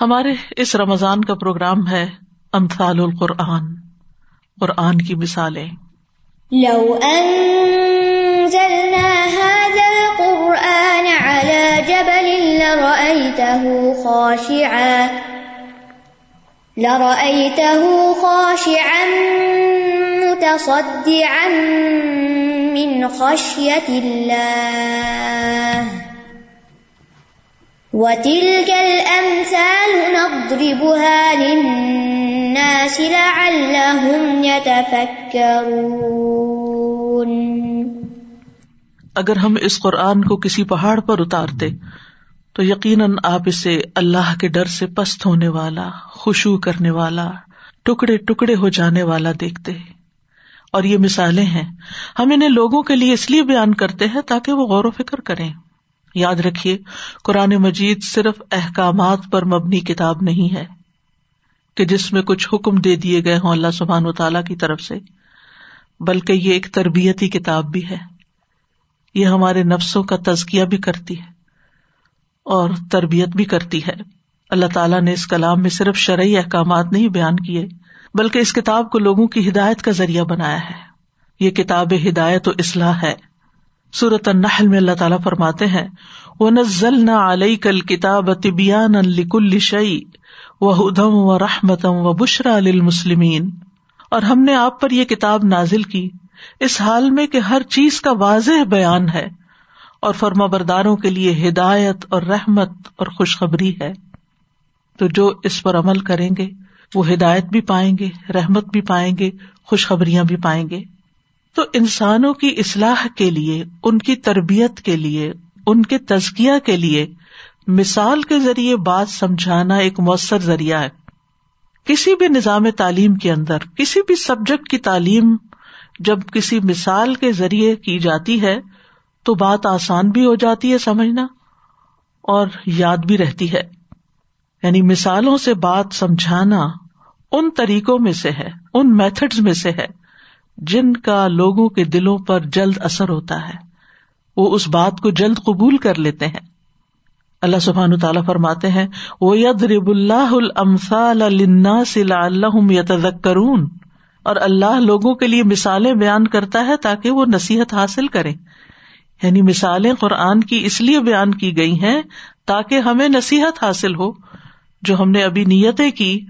ہمارے اس رمضان کا پروگرام ہے امثال القرآن۔ قرآن کی مثالیں۔ لو انزلنا هذا القرآن على جبل لرأيته خاشعا لرأيته خاشعا متصدعا من خشية الله وتلك الأمثال نضربها للناس لعلهم يتفكرون۔ اگر ہم اس قرآن کو کسی پہاڑ پر اتارتے، تو یقیناً آپ اسے اللہ کے ڈر سے پست ہونے والا خوشبو کرنے والا، ٹکڑے ٹکڑے ہو جانے والا دیکھتے۔ اور یہ مثالیں ہیں۔ ہم انہیں لوگوں کے لیے اس لیے بیان کرتے ہیں تاکہ وہ غور و فکر کریں۔ یاد رکھیے، قرآن مجید صرف احکامات پر مبنی کتاب نہیں ہے کہ جس میں کچھ حکم دے دیے گئے ہوں اللہ سبحان و تعالی کی طرف سے، بلکہ یہ ایک تربیتی کتاب بھی ہے۔ یہ ہمارے نفسوں کا تزکیہ بھی کرتی ہے اور تربیت بھی کرتی ہے۔ اللہ تعالیٰ نے اس کلام میں صرف شرعی احکامات نہیں بیان کیے بلکہ اس کتاب کو لوگوں کی ہدایت کا ذریعہ بنایا ہے۔ یہ کتاب ہدایت و اصلاح ہے۔ سورت النحل میں اللہ تعالیٰ فرماتے ہیں وہ نزل نہ علیہ کل کتاب طبیان الکل شعی و ہدم و رحمتم و بشرا المسلمین اور ہم نے آپ پر یہ کتاب نازل کی۔ اس حال میں کہ ہر چیز کا واضح بیان ہے۔ اور فرما برداروں کے لیے ہدایت اور رحمت اور خوشخبری ہے۔ تو جو اس پر عمل کریں گے وہ ہدایت بھی پائیں گے، رحمت بھی پائیں گے، خوشخبریاں بھی پائیں گے۔ تو انسانوں کی اصلاح کے لیے، ان کی تربیت کے لیے، ان کے تزکیا کے لیے مثال کے ذریعے بات سمجھانا ایک مؤثر ذریعہ ہے۔ کسی بھی نظام تعلیم کے اندر، کسی بھی سبجیکٹ کی تعلیم جب کسی مثال کے ذریعے کی جاتی ہے، تو بات آسان بھی ہو جاتی ہے سمجھنا اور یاد بھی رہتی ہے۔ یعنی مثالوں سے بات سمجھانا ان طریقوں میں سے ہے، ان میتھڈ میں سے ہے جن کا لوگوں کے دلوں پر جلد اثر ہوتا ہے۔ وہ اس بات کو جلد قبول کر لیتے ہیں۔ اللہ سبحان تعالیٰ فرماتے ہیں وہ ید رب اللہ کرون اور اللہ لوگوں کے لیے مثالیں بیان کرتا ہے تاکہ وہ نصیحت حاصل کرے یعنی مثالیں قرآن کی اس لیے بیان کی گئی ہیں تاکہ ہمیں نصیحت حاصل ہو، جو ہم نے ابھی نیتیں کی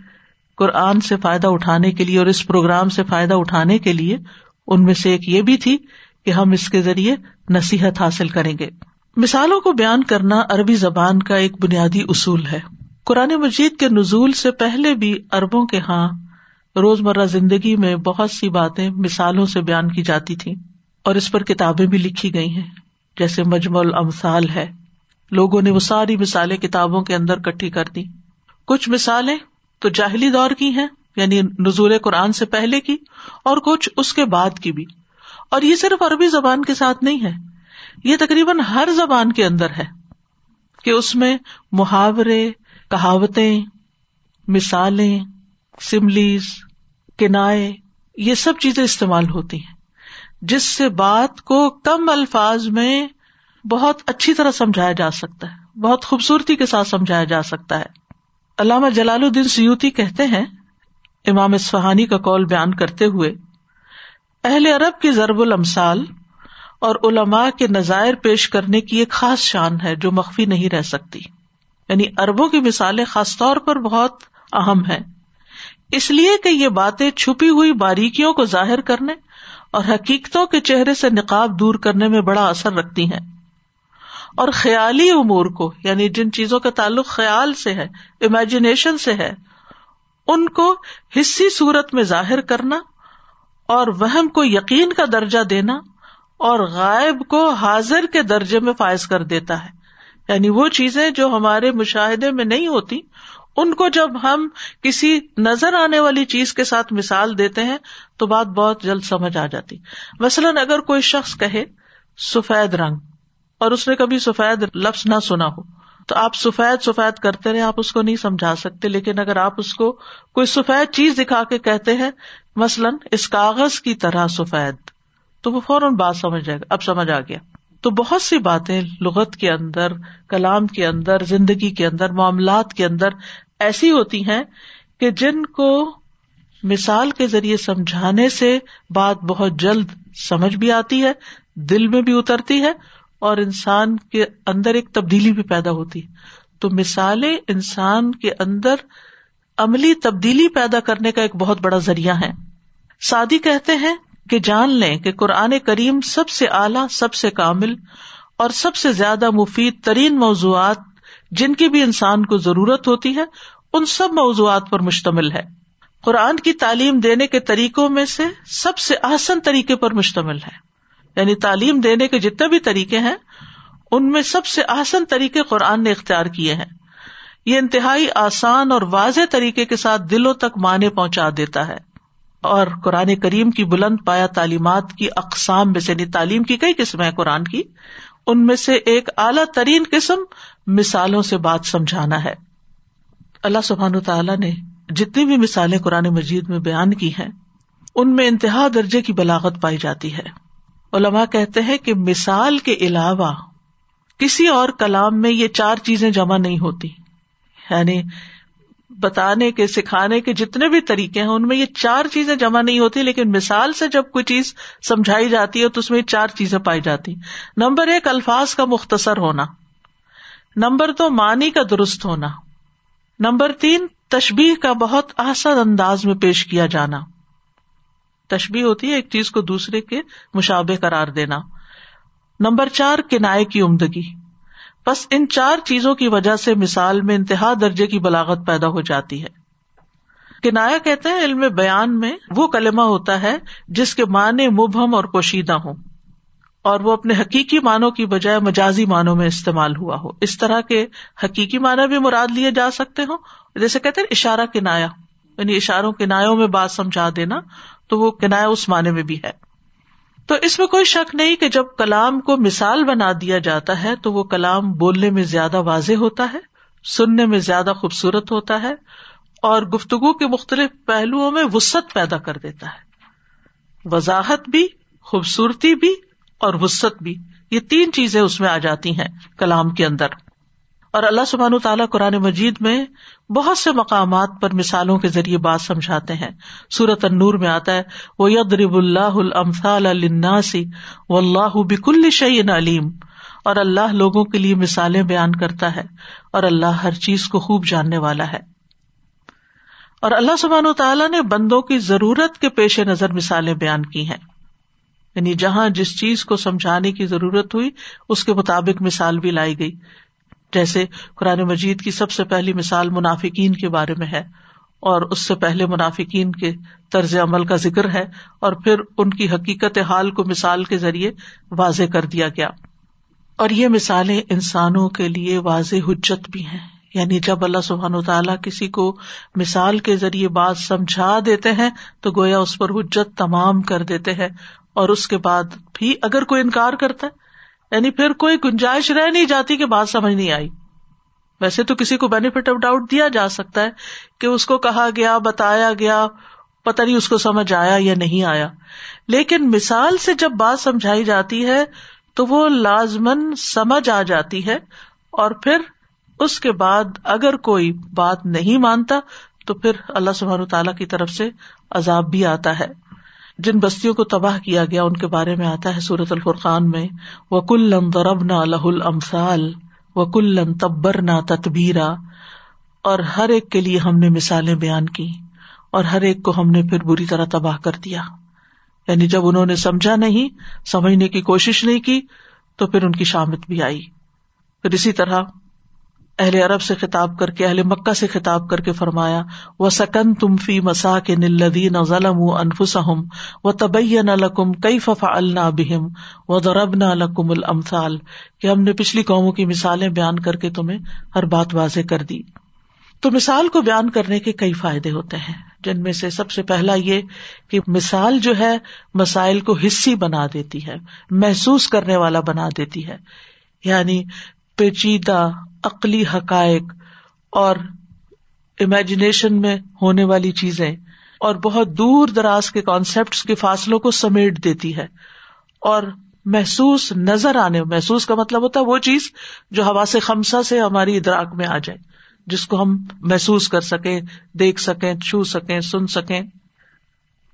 قرآن سے فائدہ اٹھانے کے لیے اور اس پروگرام سے فائدہ اٹھانے کے لیے ان میں سے ایک یہ بھی تھی کہ ہم اس کے ذریعے نصیحت حاصل کریں گے۔ مثالوں کو بیان کرنا عربی زبان کا ایک بنیادی اصول ہے۔ قرآن مجید کے نزول سے پہلے بھی اربوں کے ہاں روز مرہ زندگی میں بہت سی باتیں مثالوں سے بیان کی جاتی تھی اور اس پر کتابیں بھی لکھی گئی ہیں۔ جیسے مجمل امثال ہے۔ لوگوں نے وہ ساری مثالیں کتابوں کے اندر کٹھی کر دی۔ کچھ مثالیں تو جاہلی دور کی ہیں یعنی نزول قرآن سے پہلے کی اور کچھ اس کے بعد کی بھی۔ اور یہ صرف عربی زبان کے ساتھ نہیں ہے، یہ تقریباً ہر زبان کے اندر ہے کہ اس میں محاورے، کہاوتیں، مثالیں، سملیز، کنائے، یہ سب چیزیں استعمال ہوتی ہیں، جس سے بات کو کم الفاظ میں بہت اچھی طرح سمجھایا جا سکتا ہے، بہت خوبصورتی کے ساتھ سمجھایا جا سکتا ہے۔ علامہ جلال الدین سیوتی کہتے ہیں، امام اسفہانی کا کال بیان کرتے ہوئے، اہل عرب کی ضرب المسال اور علماء کے نظائر پیش کرنے کی ایک خاص شان ہے جو مخفی نہیں رہ سکتی۔ یعنی اربوں کی مثالیں خاص طور پر بہت اہم ہے اس لیے کہ یہ باتیں چھپی ہوئی باریکیوں کو ظاہر کرنے اور حقیقتوں کے چہرے سے نقاب دور کرنے میں بڑا اثر رکھتی ہیں۔ اور خیالی امور کو یعنی جن چیزوں کا تعلق خیال سے ہے امیجنیشن سے ہے، ان کو حصی صورت میں ظاہر کرنا اور وہم کو یقین کا درجہ دینا اور غائب کو حاضر کے درجے میں فائز کر دیتا ہے۔ یعنی وہ چیزیں جو ہمارے مشاہدے میں نہیں ہوتی، ان کو جب ہم کسی نظر آنے والی چیز کے ساتھ مثال دیتے ہیں، تو بات بہت جلد سمجھ آ جاتی۔ مثلاً اگر کوئی شخص کہے، سفید رنگ اور اس نے کبھی سفید لفظ نہ سنا ہو۔ تو آپ سفید سفید کرتے رہے، آپ اس کو نہیں سمجھا سکتے، لیکن اگر آپ اس کو کوئی سفید چیز دکھا کے کہتے ہیں، مثلاً اس کاغذ کی طرح سفید، تو وہ فوراً بات سمجھ جائے گا اب سمجھ آ گیا۔ تو بہت سی باتیں لغت کے اندر، کلام کے اندر، زندگی کے اندر، معاملات کے اندر ایسی ہوتی ہیں کہ جن کو مثال کے ذریعے سمجھانے سے بات بہت جلد سمجھ بھی آتی ہے، دل میں بھی اترتی ہے اور انسان کے اندر ایک تبدیلی بھی پیدا ہوتی تو مثالیں انسان کے اندر عملی تبدیلی پیدا کرنے کا ایک بہت بڑا ذریعہ ہے سادی کہتے ہیں کہ جان لیں کہ قرآن کریم سب سے اعلیٰ، سب سے کامل اور سب سے زیادہ مفید ترین موضوعات جن کی بھی انسان کو ضرورت ہوتی ہے، ان سب موضوعات پر مشتمل ہے۔ قرآن کی تعلیم دینے کے طریقوں میں سے سب سے آسن طریقے پر مشتمل ہے۔ یعنی تعلیم دینے کے جتنے بھی طریقے ہیں، ان میں سب سے آسن طریقے قرآن نے اختیار کیے ہیں۔ یہ انتہائی آسان اور واضح طریقے کے ساتھ دلوں تک معنی پہنچا دیتا ہے۔ اور قرآن کریم کی بلند پایا تعلیمات کی اقسام میں سے یعنی تعلیم کی کئی قسم ہے قرآن کی، ان میں سے ایک اعلیٰ ترین قسم مثالوں سے بات سمجھانا ہے۔ اللہ سبحان تعالیٰ نے جتنی بھی مثالیں قرآن مجید میں بیان کی ہیں، ان میں انتہا درجے کی بلاغت پائی جاتی ہے۔ علماء کہتے ہیں کہ مثال کے علاوہ کسی اور کلام میں یہ چار چیزیں جمع نہیں ہوتی۔ یعنی بتانے کے، سکھانے کے جتنے بھی طریقے ہیں، ان میں یہ چار چیزیں جمع نہیں ہوتی، لیکن مثال سے جب کوئی چیز سمجھائی جاتی ہے تو اس میں چار چیزیں پائی جاتی۔ نمبر ایک، الفاظ کا مختصر ہونا۔ نمبر دو، معنی کا درست ہونا۔ نمبر تین تشبیح کا بہت آسان انداز میں پیش کیا جانا۔ تشبیح ہوتی ہے ایک چیز کو دوسرے کے مشابے قرار دینا۔ نمبر چار، کنائے کی عمدگی۔ بس ان چار چیزوں کی وجہ سے مثال میں انتہا درجے کی بلاغت پیدا ہو جاتی ہے۔ کنایا کہتے ہیں علم بیان میں وہ کلمہ ہوتا ہے جس کے معنی مبہم اور پوشیدہ ہوں اور وہ اپنے حقیقی معنوں کی بجائے مجازی معنوں میں استعمال ہوا ہو۔ اس طرح کے حقیقی معنی بھی مراد لیے جا سکتے ہوں۔ جیسے کہتے ہیں اشارہ کنایا یعنی اشاروں کنایوں میں بات سمجھا دینا۔ تو وہ کنایا اس معنی میں بھی ہے۔ تو اس میں کوئی شک نہیں کہ جب کلام کو مثال بنا دیا جاتا ہے تو وہ کلام بولنے میں زیادہ واضح ہوتا ہے، سننے میں زیادہ خوبصورت ہوتا ہے اور گفتگو کے مختلف پہلوؤں میں وسط پیدا کر دیتا ہے۔ وضاحت بھی، خوبصورتی بھی اور وسط بھی، یہ تین چیزیں اس میں آ جاتی ہیں کلام کے اندر۔ اور اللہ سبحان تعالیٰ قرآن مجید میں بہت سے مقامات پر مثالوں کے ذریعے بات سمجھاتے ہیں۔ سورت انور میں آتا ہے وہ ید رب اللہ المفال الناسی و اللہ بک الشعین علیم اور اللہ لوگوں کے لیے مثالیں بیان کرتا ہے اور اللہ ہر چیز کو خوب جاننے والا ہے۔ اور اللہ سبحان و تعالیٰ نے بندوں کی ضرورت کے پیش نظر مثالیں بیان کی ہیں۔ یعنی جہاں جس چیز کو سمجھانے کی ضرورت ہوئی، اس کے مطابق مثال بھی لائی گئی۔ جیسے قرآن مجید کی سب سے پہلی مثال منافقین کے بارے میں ہے، اور اس سے پہلے منافقین کے طرز عمل کا ذکر ہے، اور پھر ان کی حقیقت حال کو مثال کے ذریعے واضح کر دیا گیا۔ اور یہ مثالیں انسانوں کے لیے واضح حجت بھی ہیں۔ یعنی جب اللہ سبحان و تعالیٰ کسی کو مثال کے ذریعے بات سمجھا دیتے ہیں، تو گویا اس پر حجت تمام کر دیتے ہیں۔ اور اس کے بعد بھی اگر کوئی انکار کرتا ہے یعنی پھر کوئی گنجائش رہ نہیں جاتی کہ بات سمجھ نہیں آئی۔ ویسے تو کسی کو بینیفٹ آف ڈاؤٹ دیا جا سکتا ہے کہ اس کو کہا گیا، بتایا گیا، پتہ نہیں اس کو سمجھ آیا یا نہیں آیا۔ لیکن مثال سے جب بات سمجھائی جاتی ہے تو وہ لازمن سمجھ آ جاتی ہے اور پھر اس کے بعد اگر کوئی بات نہیں مانتا تو پھر اللہ سبحان تعالیٰ کی طرف سے عذاب بھی آتا ہے۔ جن بستیوں کو تباہ کیا گیا، ان کے بارے میں آتا ہے سورت الفرقان میں وہ کلن نہ لہ المسال و کلن تبر نہ تتبیرا اور ہر ایک کے لیے ہم نے مثالیں بیان کی اور ہر ایک کو ہم نے پھر بری طرح تباہ کر دیا۔ یعنی جب انہوں نے سمجھا نہیں، سمجھنے کی کوشش نہیں کی، تو پھر ان کی شامت بھی آئی۔ پھر اسی طرح اہل عرب سے خطاب کر کے، اہل مکہ سے خطاب کر کے فرمایا وہ سکن تم فی مسا کے نلدین ظلم و انفسم و طبی نہ کئی ففا النا بہم و درب نہ لکم المسال کہ ہم نے پچھلی قوموں کی مثالیں بیان کر کے تمہیں ہر بات واضح کر دی۔ تو مثال کو بیان کرنے کے کئی فائدے ہوتے ہیں۔ جن میں سے سب سے پہلا یہ کہ مثال جو ہے، مسائل کو حصی بنا دیتی ہے، محسوس کرنے والا بنا دیتی ہے۔ یعنی پیچیدہ عقلی حقائق اور امیجنیشن میں ہونے والی چیزیں اور بہت دور دراز کے کانسیپٹ کے فاصلوں کو سمیٹ دیتی ہے اور محسوس نظر آنے، محسوس کا مطلب ہوتا ہے وہ چیز جو ہوا سے خمسا سے ہماری ادراک میں آ جائے، جس کو ہم محسوس کر سکیں، دیکھ سکیں، چھو سکیں، سن سکیں۔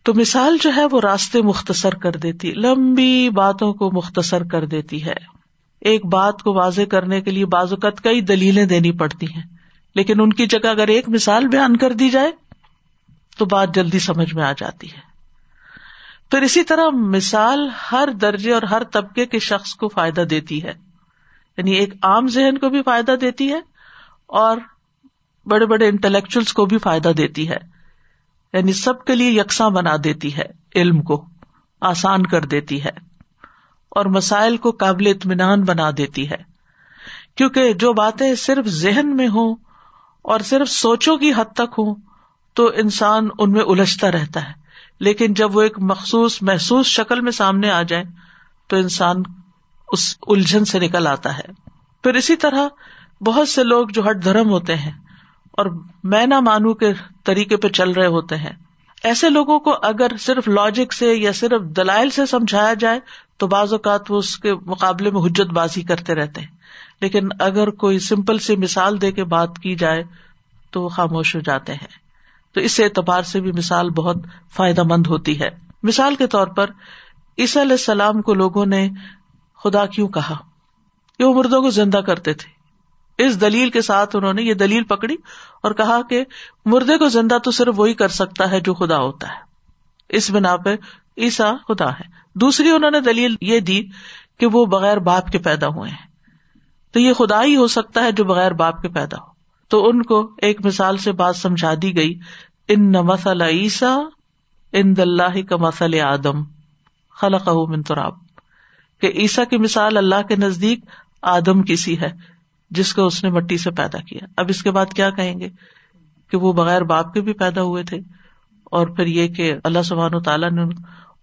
تو مثال جو ہے وہ راستے مختصر کر دیتی، لمبی باتوں کو مختصر کر دیتی ہے۔ ایک بات کو واضح کرنے کے لیے بعض اوقات کئی دلیلیں دینی پڑتی ہیں۔ لیکن ان کی جگہ اگر ایک مثال بیان کر دی جائے، تو بات جلدی سمجھ میں آ جاتی ہے۔ پھر اسی طرح مثال ہر درجے اور ہر طبقے کے شخص کو فائدہ دیتی ہے۔ یعنی ایک عام ذہن کو بھی فائدہ دیتی ہے اور بڑے بڑے انٹلیکچوئلس کو بھی فائدہ دیتی ہے۔ یعنی سب کے لیے یکساں بنا دیتی ہے، علم کو آسان کر دیتی ہے۔ اور مسائل کو قابل اطمینان بنا دیتی ہے۔ کیونکہ جو باتیں صرف ذہن میں ہوں اور صرف سوچوں کی حد تک ہوں، تو انسان ان میں الجھتا رہتا ہے۔ لیکن جب وہ ایک مخصوص محسوس شکل میں سامنے آ جائے تو انسان اس الجھن سے نکل آتا ہے۔ پھر اسی طرح بہت سے لوگ جو ہٹ دھرم ہوتے ہیں اور میں نہ مانو کے طریقے پہ چل رہے ہوتے ہیں۔ ایسے لوگوں کو اگر صرف لاجک سے یا صرف دلائل سے سمجھایا جائے تو بعض اوقات وہ اس کے مقابلے میں حجت بازی کرتے رہتے ہیں۔ لیکن اگر کوئی سمپل سی مثال دے کے بات کی جائے تو وہ خاموش ہو جاتے ہیں۔ تو اس اعتبار سے بھی مثال بہت فائدہ مند ہوتی ہے۔ مثال کے طور پر عیسی علیہ السلام کو لوگوں نے خدا کیوں کہا؟ کہ وہ مردوں کو زندہ کرتے تھے۔ اس دلیل کے ساتھ انہوں نے یہ دلیل پکڑی اور کہا کہ مردے کو زندہ تو صرف وہی کر سکتا ہے جو خدا ہوتا ہے۔ اس بنا پہ عیسا خدا ہے۔ دوسری انہوں نے دلیل یہ دی کہ وہ بغیر باپ کے پیدا ہوئے ہیں۔ تو یہ خدا ہی ہو سکتا ہے جو بغیر باپ کے پیدا ہو۔ تو ان کو ایک مثال سے بات سمجھا دی گئی۔ ان نہ مسل عیسا ان دلہ کا مسل آدم خلق منتراب کہ عیسا کی مثال اللہ کے نزدیک آدم کی سی ہے، جس کو اس نے مٹی سے پیدا کیا۔ اب اس کے بعد کیا کہیں گے؟ کہ وہ بغیر باپ کے بھی پیدا ہوئے تھے۔ اور پھر یہ کہ اللہ سبحان و تعالیٰ نے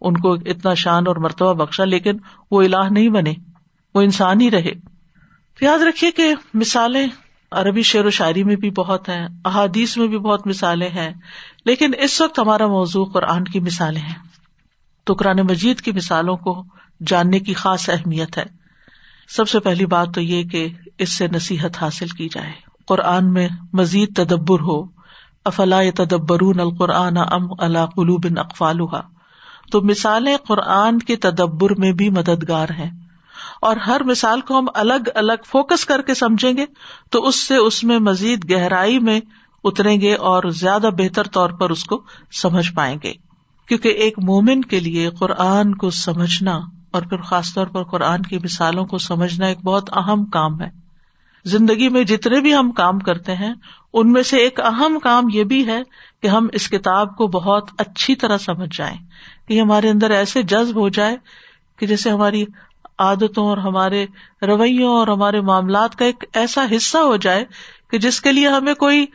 ان کو اتنا شان اور مرتبہ بخشا، لیکن وہ الہ نہیں بنے، وہ انسان ہی رہے۔ یاد رکھیے کہ مثالیں عربی شعر و شاعری میں بھی بہت ہیں، احادیث میں بھی بہت مثالیں ہیں، لیکن اس وقت ہمارا موضوع قرآن کی مثالیں ہیں۔ تو قرآن مجید کی مثالوں کو جاننے کی خاص اہمیت ہے۔ سب سے پہلی بات تو یہ کہ اس سے نصیحت حاصل کی جائے۔ قرآن میں مزید تدبر ہو۔ افلا تدبرون القرآن ام اللہ قلوب اقفال تو مثالیں قرآن کے تدبر میں بھی مددگار ہیں۔ اور ہر مثال کو ہم الگ الگ فوکس کر کے سمجھیں گے، تو اس سے اس میں مزید گہرائی میں اتریں گے اور زیادہ بہتر طور پر اس کو سمجھ پائیں گے۔ کیونکہ ایک مومن کے لیے قرآن کو سمجھنا اور پھر خاص طور پر قرآن کی مثالوں کو سمجھنا ایک بہت اہم کام ہے۔ زندگی میں جتنے بھی ہم کام کرتے ہیں، ان میں سے ایک اہم کام یہ بھی ہے کہ ہم اس کتاب کو بہت اچھی طرح سمجھ جائیں، کہ ہمارے اندر ایسے جذب ہو جائے کہ جیسے ہماری عادتوں اور ہمارے رویوں اور ہمارے معاملات کا ایک ایسا حصہ ہو جائے کہ جس کے لیے ہمیں کوئی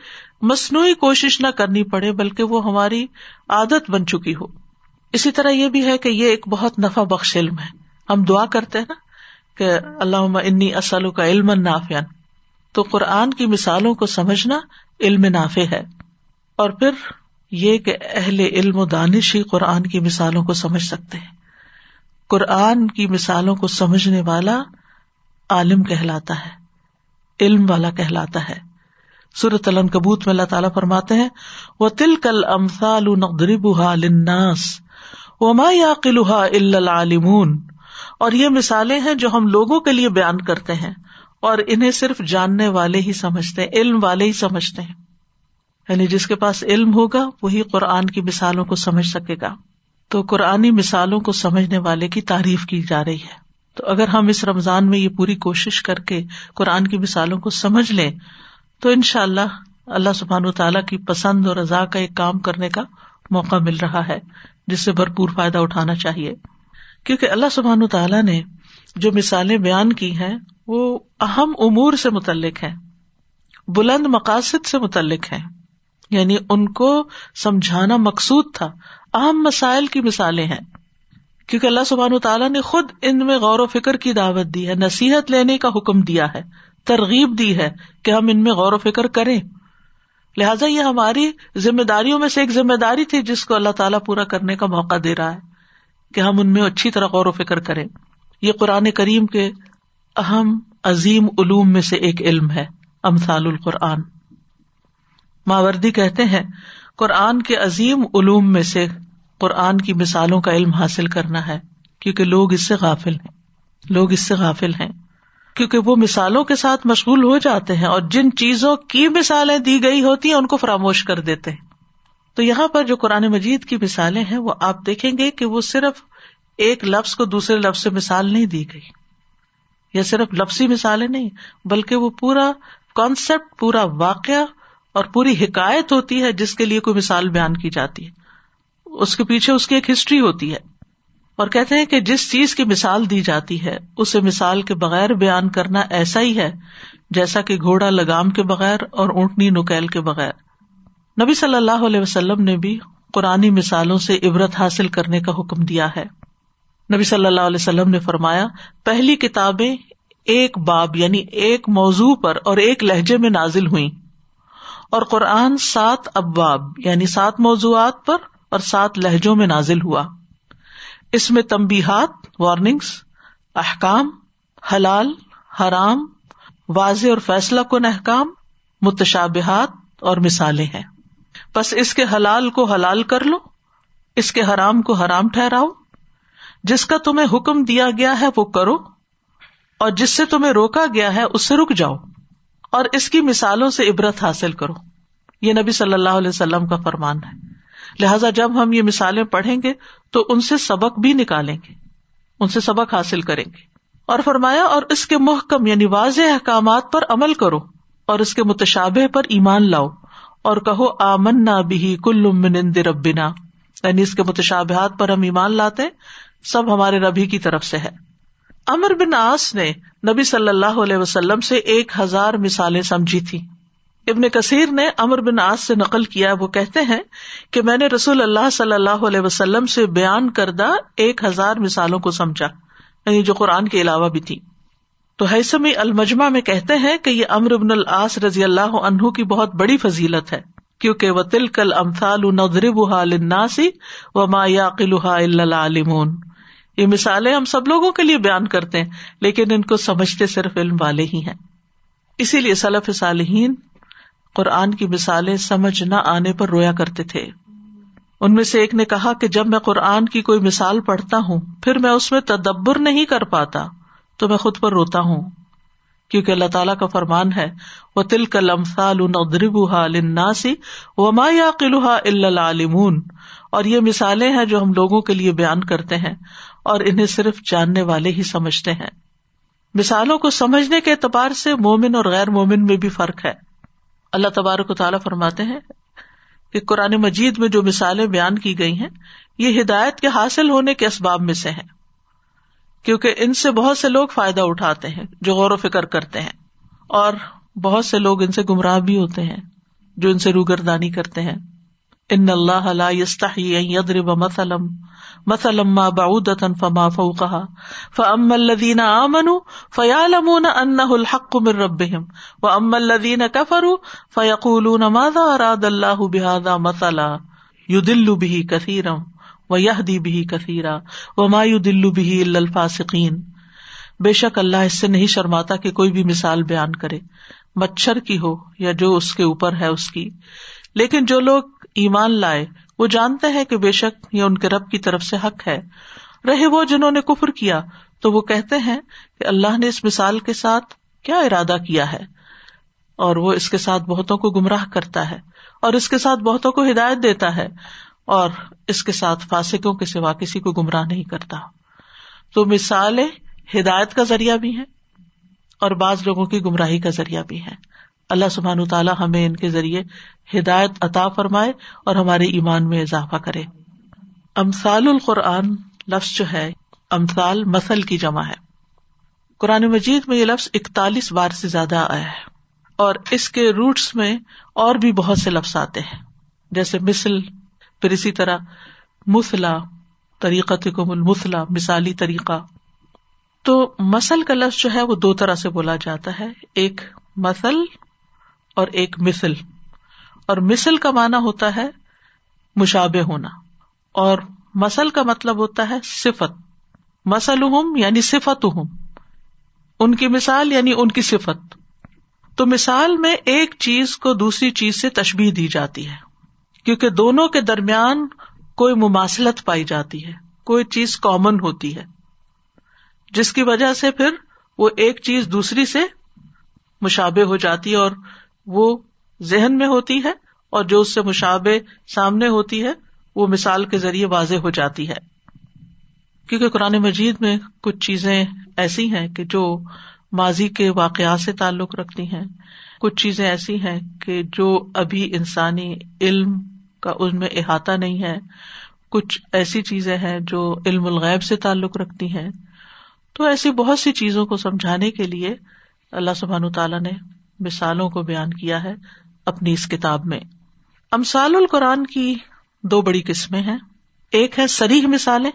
مصنوعی کوشش نہ کرنی پڑے، بلکہ وہ ہماری عادت بن چکی ہو۔ اسی طرح یہ بھی ہے کہ یہ ایک بہت نفع بخش علم ہے۔ ہم دعا کرتے ہیں نا کہ اللہ انی اسلو کا علم نافین تو قرآن کی مثالوں کو سمجھنا علم نافع ہے۔ اور پھر یہ کہ اہل علم و دانش ہی قرآن کی مثالوں کو سمجھ سکتے ہیں۔ قرآن کی مثالوں کو سمجھنے والا عالم کہلاتا ہے۔ علم والا کہلاتا ہے۔ سورت علن کبوت میں اللہ تعالیٰ فرماتے ہیں وہ تل کل امسال لناس و ما یا قلحا العالمون۔ اور یہ مثالیں ہیں جو ہم لوگوں کے لیے بیان کرتے ہیں۔ اور انہیں صرف جاننے والے ہی سمجھتے ہیں، علم والے ہی سمجھتے ہیں۔ یعنی جس کے پاس علم ہوگا، وہی قرآن کی مثالوں کو سمجھ سکے گا۔ تو قرآنی مثالوں کو سمجھنے والے کی تعریف کی جا رہی ہے۔ تو اگر ہم اس رمضان میں یہ پوری کوشش کر کے قرآن کی مثالوں کو سمجھ لیں، تو ان شاء اللہ اللہ سبحان و تعالیٰ کی پسند اور رضا کا ایک کام کرنے کا موقع مل رہا ہے، جس سے بھرپور فائدہ اٹھانا چاہیے۔ کیونکہ اللہ سبحان تعالیٰ نے جو مثالیں بیان کی ہیں، وہ اہم امور سے متعلق ہیں بلند مقاصد سے متعلق ہیں یعنی ان کو سمجھانا مقصود تھا، اہم مسائل کی مثالیں ہیں۔ کیونکہ اللہ سبحان تعالیٰ نے خود ان میں غور و فکر کی دعوت دی ہے، نصیحت لینے کا حکم دیا ہے، ترغیب دی ہے کہ ہم ان میں غور و فکر کریں۔ لہٰذا یہ ہماری ذمہ داریوں میں سے ایک ذمہ داری تھی، جس کو اللہ تعالیٰ پورا کرنے کا موقع دے رہا ہے کہ ہم ان میں اچھی طرح غور و فکر کریں۔ یہ قرآن کریم کے اہم عظیم علوم میں سے ایک علم ہے، امثال القرآن۔ ماوردی کہتے ہیں، قرآن کے عظیم علوم میں سے قرآن کی مثالوں کا علم حاصل کرنا ہے، کیونکہ لوگ اس سے غافل ہیں۔ لوگ اس سے غافل ہیں، کیونکہ وہ مثالوں کے ساتھ مشغول ہو جاتے ہیں اور جن چیزوں کی مثالیں دی گئی ہوتی ہیں، ان کو فراموش کر دیتے ہیں۔ تو یہاں پر جو قرآن مجید کی مثالیں ہیں، وہ آپ دیکھیں گے کہ وہ صرف ایک لفظ کو دوسرے لفظ سے مثال نہیں دی گئی۔ یا صرف لفظی مثالیں نہیں، بلکہ وہ پورا کانسیپٹ پورا واقعہ اور پوری حکایت ہوتی ہے جس کے لیے کوئی مثال بیان کی جاتی ہے۔ اس کے پیچھے اس کی ایک ہسٹری ہوتی ہے۔ اور کہتے ہیں کہ جس چیز کی مثال دی جاتی ہے، اسے مثال کے بغیر بیان کرنا ایسا ہی ہے، جیسا کہ گھوڑا لگام کے بغیر اور اونٹنی نکیل کے بغیر۔ نبی صلی اللہ علیہ وسلم نے بھی قرآن مثالوں سے عبرت حاصل کرنے کا حکم دیا ہے۔ نبی صلی اللہ علیہ وسلم نے فرمایا، پہلی کتابیں ایک باب یعنی ایک موضوع پر اور ایک لہجے میں نازل ہوئی اور قرآن سات ابواب یعنی سات موضوعات پر اور سات لہجوں میں نازل ہوا۔ اس میں تمبیحات وارننگس احکام، حلال، حرام، واضح اور فیصلہ کن احکام، متشابہات اور مثالیں ہیں۔ بس اس کے حلال کو حلال کر لو، اس کے حرام کو حرام ٹھہراؤ۔ جس کا تمہیں حکم دیا گیا ہے وہ کرو، اور جس سے تمہیں روکا گیا ہے اس سے رک جاؤ، اور اس کی مثالوں سے عبرت حاصل کرو۔ یہ نبی صلی اللہ علیہ وسلم کا فرمان ہے۔ لہٰذا جب ہم یہ مثالیں پڑھیں گے تو ان سے سبق بھی نکالیں گے، ان سے سبق حاصل کریں گے۔ اور فرمایا، اور اس کے محکم یعنی واضح احکامات پر عمل کرو، اور اس کے متشابہ پر ایمان لاؤ، اور کہو آمن نہ بھی کل من ربنا۔ یعنی اس کے متشابہات پر ہم ایمان لاتے سب ہمارے ربی کی طرف سے ہے۔ امر بن آس نے نبی صلی اللہ علیہ وسلم سے ایک ہزار مثالیں سمجھی تھی۔ ابن کثیر نے امر بن آس سے نقل کیا، وہ کہتے ہیں کہ میں نے رسول اللہ صلی اللہ علیہ وسلم سے بیان کردہ ایک ہزار مثالوں کو سمجھا یعنی جو قرآن کے علاوہ بھی تھی۔ تو حیثمی المجمہ میں کہتے ہیں کہ یہ امر ابن العاص رضی اللہ عنہ کی بہت بڑی فضیلت ہے۔ کیونکہ وہ تل کل امثال ناسی و ما یاقلحا عالمون یہ مثالیں ہم سب لوگوں کے لیے بیان کرتے ہیں، لیکن ان کو سمجھتے صرف علم والے ہی ہیں۔ اسی لیے صلف صالحین قرآن کی مثالیں سمجھ نہ آنے پر رویا کرتے تھے۔ ان میں سے ایک نے کہا کہ جب میں قرآن کی کوئی مثال پڑھتا ہوں، پھر میں اس میں تدبر نہیں کر پاتا، تو میں خود پر روتا ہوں۔ کیونکہ اللہ تعالیٰ کا فرمان ہے وہ تل کا لمسال لناسی و ما یا قلحا العالمون۔ اور یہ مثالیں ہیں جو ہم لوگوں کے لیے بیان کرتے ہیں اور انہیں صرف جاننے والے ہی سمجھتے ہیں۔ مثالوں کو سمجھنے کے اعتبار سے مومن اور غیر مومن میں بھی فرق ہے۔ اللہ تبارک و تعالیٰ فرماتے ہیں کہ قرآن مجید میں جو مثالیں بیان کی گئی ہیں، یہ ہدایت کے حاصل ہونے کے اسباب میں سے ہیں۔ کیونکہ ان سے بہت سے لوگ فائدہ اٹھاتے ہیں جو غور و فکر کرتے ہیں اور بہت سے لوگ ان سے گمراہ بھی ہوتے ہیں جو ان سے روگردانی کرتے ہیں۔ ان اللہ لا یضرب مثلم مثلم ما بعودة فما فوقها۔ فاما الذين امنوا فيعلمون انه الحق من ربهم۔ واما الذين كفروا فيقولون ماذا اراد الله بهذا مثلا؟ يضل به كثيرا۔ یہ دی بھی کثیرا و مایو دلو بھی الفاصقین بے شک اللہ اس سے نہیں شرماتا کہ کوئی بھی مثال بیان کرے مچھر کی ہو یا جو اس کے اوپر ہے اس کی لیکن جو لوگ ایمان لائے وہ جانتے ہیں کہ بے شک یہ ان کے رب کی طرف سے حق ہے رہے وہ جنہوں نے کفر کیا تو وہ کہتے ہیں کہ اللہ نے اس مثال کے ساتھ کیا ارادہ کیا ہے اور وہ اس کے ساتھ بہتوں کو گمراہ کرتا ہے اور اس کے ساتھ بہتوں کو ہدایت دیتا ہے اور اس کے ساتھ فاسکوں کے سوا کسی کو گمراہ نہیں کرتا۔ تو مثالیں ہدایت کا ذریعہ بھی ہے اور بعض لوگوں کی گمراہی کا ذریعہ بھی ہے۔ اللہ سبحان تعالیٰ ہمیں ان کے ذریعے ہدایت عطا فرمائے اور ہمارے ایمان میں اضافہ کرے۔ امثال القرآن لفظ جو ہے، امثال مسل کی جمع ہے۔ قرآن مجید میں یہ لفظ اکتالیس بار سے زیادہ آیا ہے۔ اور اس کے روٹس میں اور بھی بہت سے لفظ آتے ہیں۔ جیسے مثل پھر اسی طرح مسلا طریقہ مسلا مثالی طریقہ۔ تو مسل کا لفظ جو ہے وہ دو طرح سے بولا جاتا ہے، ایک مسل اور ایک مثل۔ اور مثل کا مانا ہوتا ہے مشابے ہونا۔ اور مسل کا مطلب ہوتا ہے صفت۔ مسل ہوں یعنی صفت ہوں ان کی مثال یعنی ان کی صفت۔ تو مثال میں ایک چیز کو دوسری چیز سے تشبیح دی جاتی ہے۔ کیونکہ دونوں کے درمیان کوئی مماثلت پائی جاتی ہے، کوئی چیز کامن ہوتی ہے۔ جس کی وجہ سے پھر وہ ایک چیز دوسری سے مشابے ہو جاتی ہے اور وہ ذہن میں ہوتی ہے اور جو اس سے مشابے سامنے ہوتی ہے، وہ مثال کے ذریعے واضح ہو جاتی ہے۔ کیونکہ قرآن مجید میں کچھ چیزیں ایسی ہیں کہ جو ماضی کے واقعات سے تعلق رکھتی ہیں۔ کچھ چیزیں ایسی ہیں کہ جو ابھی انسانی علم کا ان میں احاطہ نہیں ہے۔ کچھ ایسی چیزیں ہیں جو علم الغیب سے تعلق رکھتی ہیں۔ تو ایسی بہت سی چیزوں کو سمجھانے کے لیے اللہ سبحان تعالیٰ نے مثالوں کو بیان کیا ہے اپنی اس کتاب میں۔ امسال القرآن کی دو بڑی قسمیں ہیں۔ ایک ہے سریح مثالیں،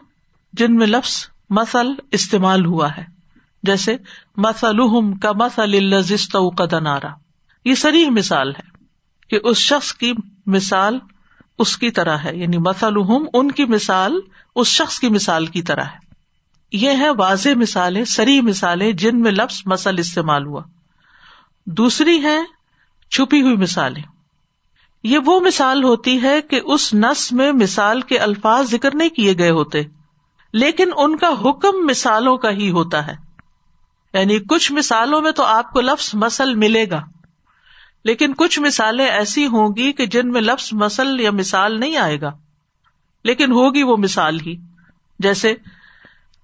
جن میں لفظ مسل استعمال ہوا ہے۔ جیسے مسلحم کا مسل قدنارا یہ سریح مثال ہے کہ اس شخص کی مثال اس کی طرح ہے۔ یعنی مسل ان کی مثال، اس شخص کی مثال کی طرح ہے۔ یہ ہے واضح مثالیں سری مثالیں جن میں لفظ مسل استعمال ہوا۔ دوسری ہے چھپی ہوئی مثالیں۔ یہ وہ مثال ہوتی ہے کہ اس نس میں مثال کے الفاظ ذکر نہیں کیے گئے ہوتے، لیکن ان کا حکم مثالوں کا ہی ہوتا ہے۔ یعنی کچھ مثالوں میں تو آپ کو لفظ مسل ملے گا۔ لیکن کچھ مثالیں ایسی ہوں گی کہ جن میں لفظ مسل یا مثال نہیں آئے گا۔ لیکن ہوگی وہ مثال ہی۔ جیسے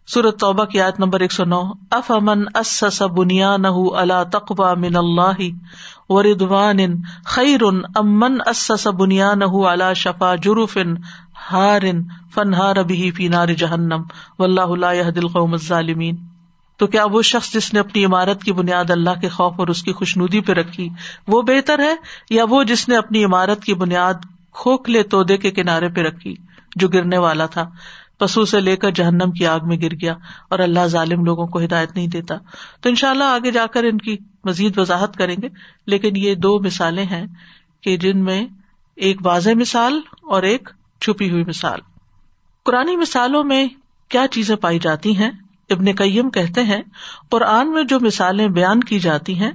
سورت توبہ کی آیت نمبر ایک سو نو اف امن اس بنیا نہ اللہ تقوا من اللہ وردوان خیر امن اس بنیا نہ اللہ شفا جروفن ہارن فنہار ابھی فی نار جہنم۔ و اللہ دل قوم ظالمین تو کیا وہ شخص جس نے اپنی عمارت کی بنیاد اللہ کے خوف اور اس کی خوشنودی پہ رکھی وہ بہتر ہے یا وہ جس نے اپنی عمارت کی بنیاد کھوکھلے تودے کے کنارے پہ رکھی جو گرنے والا تھا؟ پسو سے لے کر جہنم کی آگ میں گر گیا اور اللہ ظالم لوگوں کو ہدایت نہیں دیتا۔ تو ان شاء اللہ آگے جا کر ان کی مزید وضاحت کریں گے۔ لیکن یہ دو مثالیں ہیں کہ جن میں ایک واضح مثال اور ایک چھپی ہوئی مثال۔ قرآن مثالوں میں کیا چیزیں پائی جاتی ہیں؟ ابن کئیم کہتے ہیں، قرآن میں جو مثالیں بیان کی جاتی ہیں،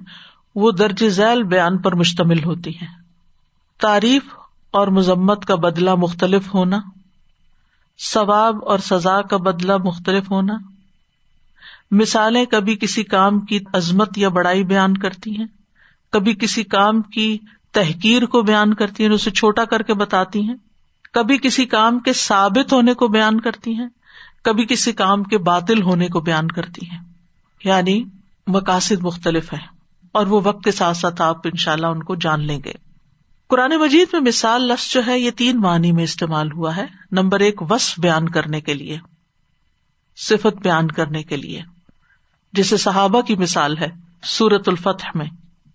وہ درج ذیل بیان پر مشتمل ہوتی ہیں۔ تعریف اور مذمت کا بدلہ مختلف ہونا، ثواب اور سزا کا بدلہ مختلف ہونا۔ مثالیں کبھی کسی کام کی عظمت یا بڑائی بیان کرتی ہیں، کبھی کسی کام کی تحقیر کو بیان کرتی ہیں اسے چھوٹا کر کے بتاتی ہیں۔ کبھی کسی کام کے ثابت ہونے کو بیان کرتی ہیں کبھی کسی کام کے باطل ہونے کو بیان کرتی ہیں۔ یعنی مقاصد مختلف ہے اور وہ وقت کے ساتھ ساتھ آپ ان شاء اللہ ان کو جان لیں گے۔ قرآن مجید میں مثال لفظ جو ہے، یہ تین معنی میں استعمال ہوا ہے۔ نمبر ایک، وصف بیان کرنے کے لیے۔ صفت بیان کرنے کے لیے۔ جیسے صحابہ کی مثال ہے سورت الفتح میں،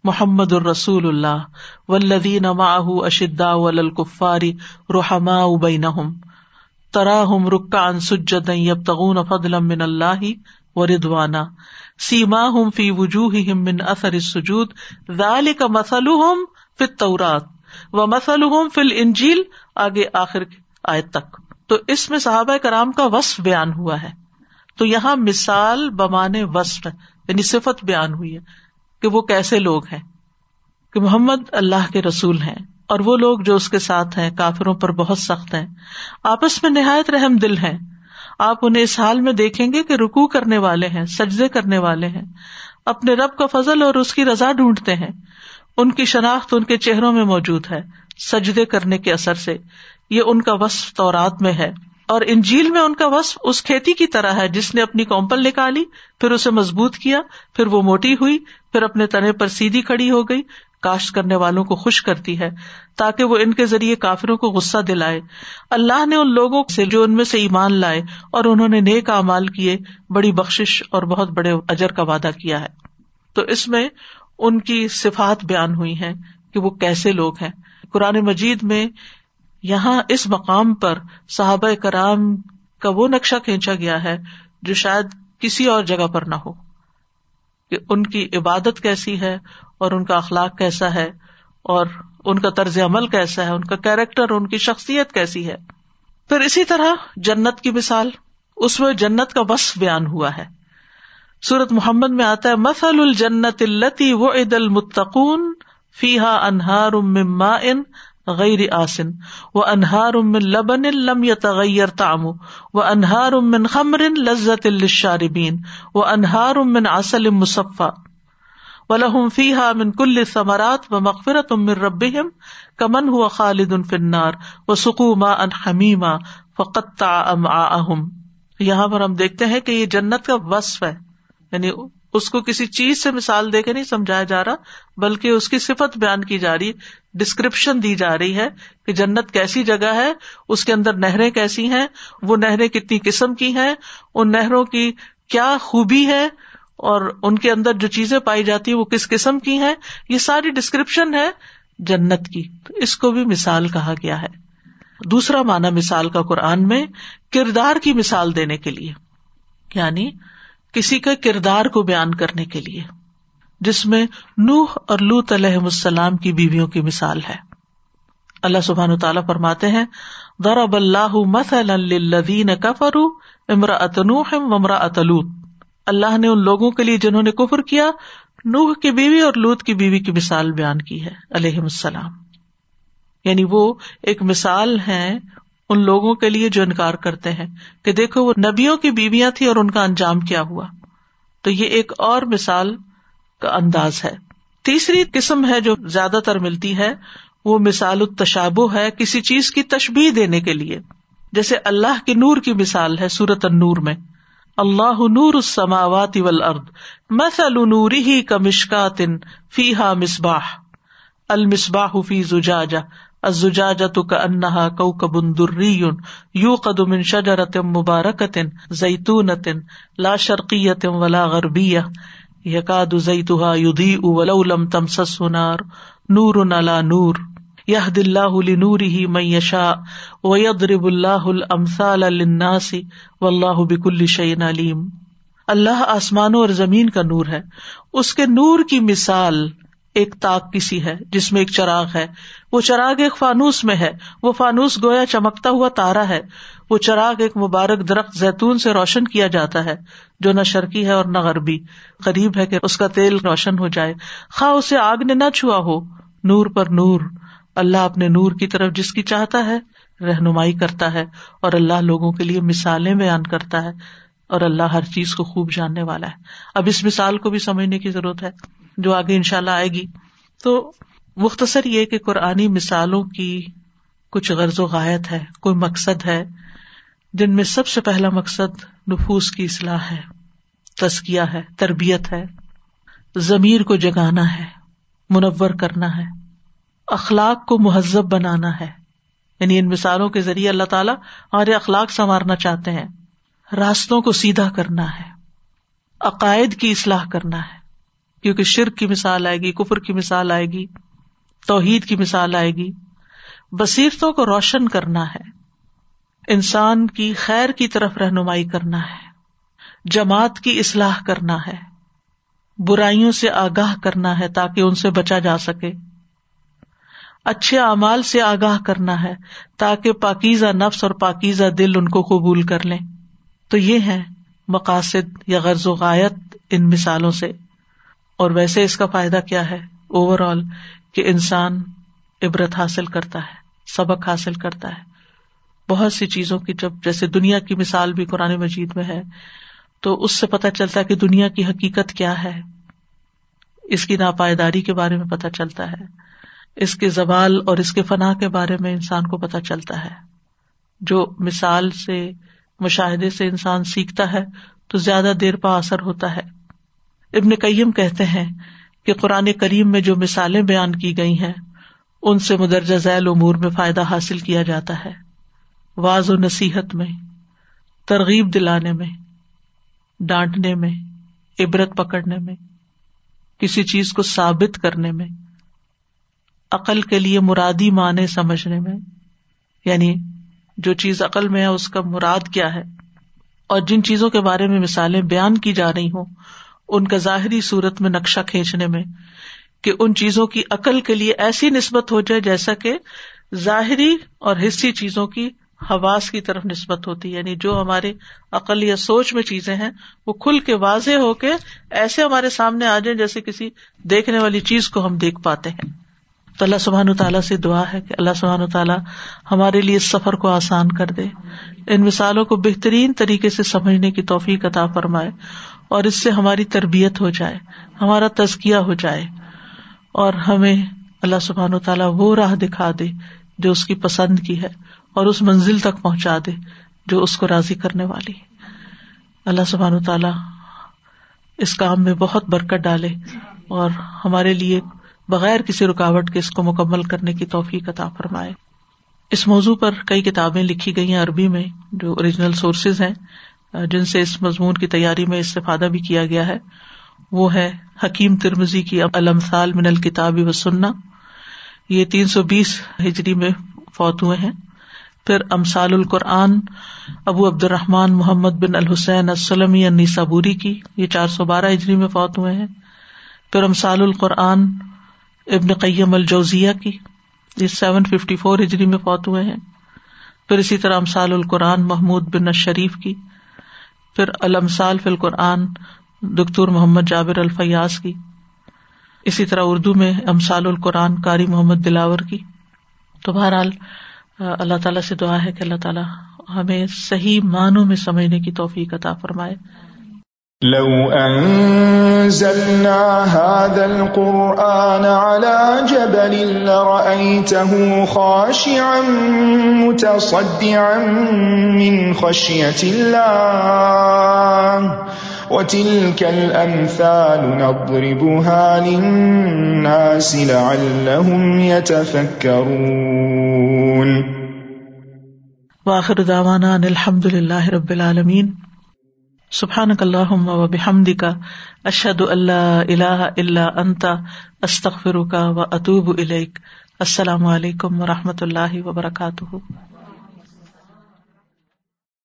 محمد الرسول اللہ ولدین اشدا ولفاری رحما ابین ترا ہم رکان سجد یب تغون فضل من اللہ و ردوانا سیما ہم فی وجوہ من اثر سجود ذالک مثلہم فی التورات وہ مسل فل انجیل آگے آخر آئے تک۔ تو اس میں صحابہ کرام کا وصف بیان ہوا ہے۔ تو یہاں مثال بمانے وصف ہے یعنی صفت بیان ہوئی ہے کہ وہ کیسے لوگ ہیں، کہ محمد اللہ کے رسول ہیں۔ اور وہ لوگ جو اس کے ساتھ ہیں، کافروں پر بہت سخت ہیں۔ آپس میں نہایت رحم دل ہیں۔ آپ انہیں اس حال میں دیکھیں گے کہ رکو کرنے والے ہیں، سجدے کرنے والے ہیں۔ اپنے رب کا فضل اور اس کی رضا ڈھونڈتے ہیں۔ ان کی شناخت ان کے چہروں میں موجود ہے، سجدے کرنے کے اثر سے۔ یہ ان کا وصف تورات میں ہے۔ اور انجیل میں ان کا وصف اس کھیتی کی طرح ہے، جس نے اپنی کومپل نکالی، پھر اسے مضبوط کیا، پھر وہ موٹی ہوئی، پھر اپنے تنے پر سیدھی کھڑی ہو گئی کاشت کرنے والوں کو خوش کرتی ہے، تاکہ وہ ان کے ذریعے کافروں کو غصہ دلائے۔ اللہ نے ان لوگوں سے جو ان میں سے ایمان لائے اور انہوں نے نیک امال کیے، بڑی بخش اور بہت بڑے اجر کا وعدہ کیا ہے۔ تو اس میں ان کی صفات بیان ہوئی ہیں کہ وہ کیسے لوگ ہیں۔ قرآن مجید میں یہاں اس مقام پر صحابہ کرام کا وہ نقشہ کھینچا گیا ہے جو شاید کسی اور جگہ پر نہ ہو۔ کہ ان کی عبادت کیسی ہے اور ان کا اخلاق کیسا ہے اور ان کا طرز عمل کیسا ہے، ان کا کیریکٹر، ان کی شخصیت کیسی ہے۔ پھر اسی طرح جنت کی مثال، اس میں جنت کا وصف بیان ہوا ہے۔ سورت محمد میں آتا ہے مسل الجنت التی و عید المتقون فیحا انہار ان غیر آسن و انہار امن لبن لم یتغیر تام و انہار امن خمر لذت الشاربین و انہار امن اصل مصفا و لہم فیحا من کل ثمرات و مغفرت امر رب کمن ہوا خالد ان فنار و سکوما ان حمیما فقتا ام آہم یہاں پر ہم دیکھتے ہیں کہ یہ جنت کا وصف ہے یعنی اس کو کسی چیز سے مثال دے کے نہیں سمجھایا جا رہا، بلکہ اس کی صفت بیان کی جا رہی ڈسکرپشن دی جا رہی ہے کہ جنت کیسی جگہ ہے، اس کے اندر نہریں کیسی ہیں، وہ نہریں کتنی قسم کی ہیں، ان نہروں کی کیا خوبی ہے، اور ان کے اندر جو چیزیں پائی جاتی ہیں، وہ کس قسم کی ہیں؟ یہ ساری ڈسکرپشن ہے جنت کی۔ تو اس کو بھی مثال کہا گیا ہے۔ دوسرا معنی مثال کا قرآن میں، کردار کی مثال دینے کے لیے۔ یعنی کسی کے کردار کو بیان کرنے کے لیے، جس میں نوح اور لوت علیہ السلام کی بیویوں کی مثال ہے۔ اللہ سبحان تعالیٰ فرماتے ہیں، ضرب اللہ مسلین کفرو امرا اتنوح ومرا اتلوت اللہ نے ان لوگوں کے لیے جنہوں نے کفر کیا، نوح کی بیوی اور لوت کی بیوی کی مثال بیان کی ہے علیہ السلام۔ یعنی وہ ایک مثال ہے ان لوگوں کے لیے جو انکار کرتے ہیں کہ دیکھو وہ نبیوں کی بیویاں تھی اور ان کا انجام کیا ہوا۔ تو یہ ایک اور مثال کا انداز ہے۔ تیسری قسم ہے جو زیادہ تر ملتی ہے، وہ مثال التشابو ہے کسی چیز کی تشبیح دینے کے لیے۔ جیسے اللہ کی نور کی مثال ہے سورت النور میں۔ اللہ نور السماوات والارض، مثل نوره كمشكات فيها مصباح۔ المصباح في زجاجة الزجاجة كأنها كوكب دري يوقد من شجرة مباركة زيتونة لا شرقية ولا غربية يكاد زيتها يضيء ولو لم تمسسه نار نور على نور یہد اللہ نور ہی میشا ویدرب اللہ الامثال للناس واللہ بکل شعین علیم اللہ آسمانوں اور زمین کا نور ہے اس کے نور کی مثال ایک تاک کسی ہے، جس میں ایک چراغ ہے۔ وہ چراغ ایک فانوس میں ہے۔ وہ فانوس گویا چمکتا ہوا تارا ہے۔ وہ چراغ ایک مبارک درخت زیتون سے روشن کیا جاتا ہے، جو نہ شرکی ہے اور نہ غربی۔ قریب ہے کہ اس کا تیل روشن ہو جائے۔ خواہ اسے آگ نے نہ چھوا ہو، نور پر نور۔ اللہ اپنے نور کی طرف جس کی چاہتا ہے، رہنمائی کرتا ہے۔ اور اللہ لوگوں کے لیے مثالیں بیان کرتا ہے۔ اور اللہ ہر چیز کو خوب جاننے والا ہے۔ اب اس مثال کو بھی سمجھنے کی ضرورت ہے۔ جو آگے ان شاء اللہ آئے گی۔ تو مختصر یہ کہ قرآنی مثالوں کی کچھ غرض و غایت ہے، کوئی مقصد ہے، جن میں سب سے پہلا مقصد نفوس کی اصلاح ہے تسکیہ ہے، تربیت ہے، ضمیر کو جگانا ہے، منور کرنا ہے، اخلاق کو مہذب بنانا ہے۔ یعنی ان مثالوں کے ذریعے اللہ تعالیٰ ہمارے اخلاق سنوارنا چاہتے ہیں۔ راستوں کو سیدھا کرنا ہے، عقائد کی اصلاح کرنا ہے۔ کیونکہ شرک کی مثال آئے گی، کفر کی مثال آئے گی، توحید کی مثال آئے گی۔ بصیرتوں کو روشن کرنا ہے۔ انسان کی خیر کی طرف رہنمائی کرنا ہے۔ جماعت کی اصلاح کرنا ہے۔ برائیوں سے آگاہ کرنا ہے تاکہ ان سے بچا جا سکے۔ اچھے اعمال سے آگاہ کرنا ہے تاکہ پاکیزہ نفس اور پاکیزہ دل ان کو قبول کر لیں۔ تو یہ ہے مقاصد یا غرض و غایت ان مثالوں سے۔ اور ویسے اس کا فائدہ کیا ہے؟ اوور آل کہ انسان عبرت حاصل کرتا ہے، سبق حاصل کرتا ہے۔ بہت سی چیزوں کی جب جیسے دنیا کی مثال بھی قرآن مجید میں ہے، تو اس سے پتہ چلتا ہے کہ دنیا کی حقیقت کیا ہے۔ اس کی ناپائیداری کے بارے میں پتہ چلتا ہے۔ اس کے زوال اور اس کے فنا کے بارے میں انسان کو پتہ چلتا ہے۔ جو مثال سے، مشاہدے سے انسان سیکھتا ہے، تو زیادہ دیر پا اثر ہوتا ہے۔ ابن کئیم کہتے ہیں کہ قرآن کریم میں جو مثالیں بیان کی گئی ہیں، ان سے مدرجہ ذیل امور میں فائدہ حاصل کیا جاتا ہے۔ واض و نصیحت میں، ترغیب دلانے میں، ڈانٹنے میں، عبرت پکڑنے میں، کسی چیز کو ثابت کرنے میں، عقل کے لیے مرادی معنی سمجھنے میں یعنی جو چیز عقل میں ہے، اس کا مراد کیا ہے؟ اور جن چیزوں کے بارے میں مثالیں بیان کی جا رہی ہوں ان کا ظاہری صورت میں نقشہ کھینچنے میں کہ ان چیزوں کی عقل کے لیے ایسی نسبت ہو جائے جیسا کہ ظاہری اور حصی چیزوں کی حواس کی طرف نسبت ہوتی ہے۔ یعنی جو ہمارے عقل یا سوچ میں چیزیں ہیں، وہ کھل کے واضح ہو کے ایسے ہمارے سامنے آ جائیں جیسے کسی دیکھنے والی چیز کو ہم دیکھ پاتے ہیں۔ تو اللہ سبحان تعالیٰ سے دعا ہے کہ اللہ سبحان تعالیٰ ہمارے لیے اس سفر کو آسان کر دے۔ ان مثالوں کو بہترین طریقے سے سمجھنے کی توفیق عطا فرمائے۔ اور اس سے ہماری تربیت ہو جائے، ہمارا تزکیہ ہو جائے اور ہمیں اللہ سبحان تعالیٰ وہ راہ دکھا دے جو اس کی پسند کی ہے اور اس منزل تک پہنچا دے جو اس کو راضی کرنے والی اللہ سبحان تعالیٰ اس کام میں بہت برکت ڈالے اور ہمارے لیے بغیر کسی رکاوٹ کے اس کو مکمل کرنے کی توفیق عطا فرمائے۔ اس موضوع پر کئی کتابیں لکھی گئی ہیں عربی میں جو اوریجنل سورسز ہیں۔ جن سے اس مضمون کی تیاری میں استفادہ بھی کیا گیا ہے، وہ ہے حکیم ترمزی کی المثال من الکتاب و سننا یہ تین سو بیس ہجری میں فوت ہوئے ہیں۔ پھر امسال القرآن، ابو عبد الرحمان محمد بن الحسین السلم صابوری کی، یہ چار سو بارہ ہجری میں فوت ہوئے ہیں۔ پھر امسال القرآن، ابن قیم الجوزیہ کی، یہ سیون ففٹی فور ہجری میں فوت ہوئے ہیں۔ پھر اسی طرح امسال القرآن، محمود بن شریف کی۔ پھر المسال فی القرآن، دکتور محمد جابر الفیاض کی، اسی طرح اردو میں امسال القرآن قاری محمد دلاور کی۔ تو بہرحال، اللہ تعالیٰ سے دعا ہے کہ اللہ تعالیٰ ہمیں صحیح معنوں میں سمجھنے کی توفیق عطا فرمائے۔ لو أنزلنا هذا القرآن على جبل لرأيته خاشعا متصدعا من خشية الله وتلك الأمثال نضربها للناس لعلهم يتفكرون واخر دعوانا الحمد لله رب العالمين سبحانك کا اشد اللہ اللہ اللہ انتا استخ انت کا و اطوب السلام علیکم و رحمۃ اللہ وبرکاتہ۔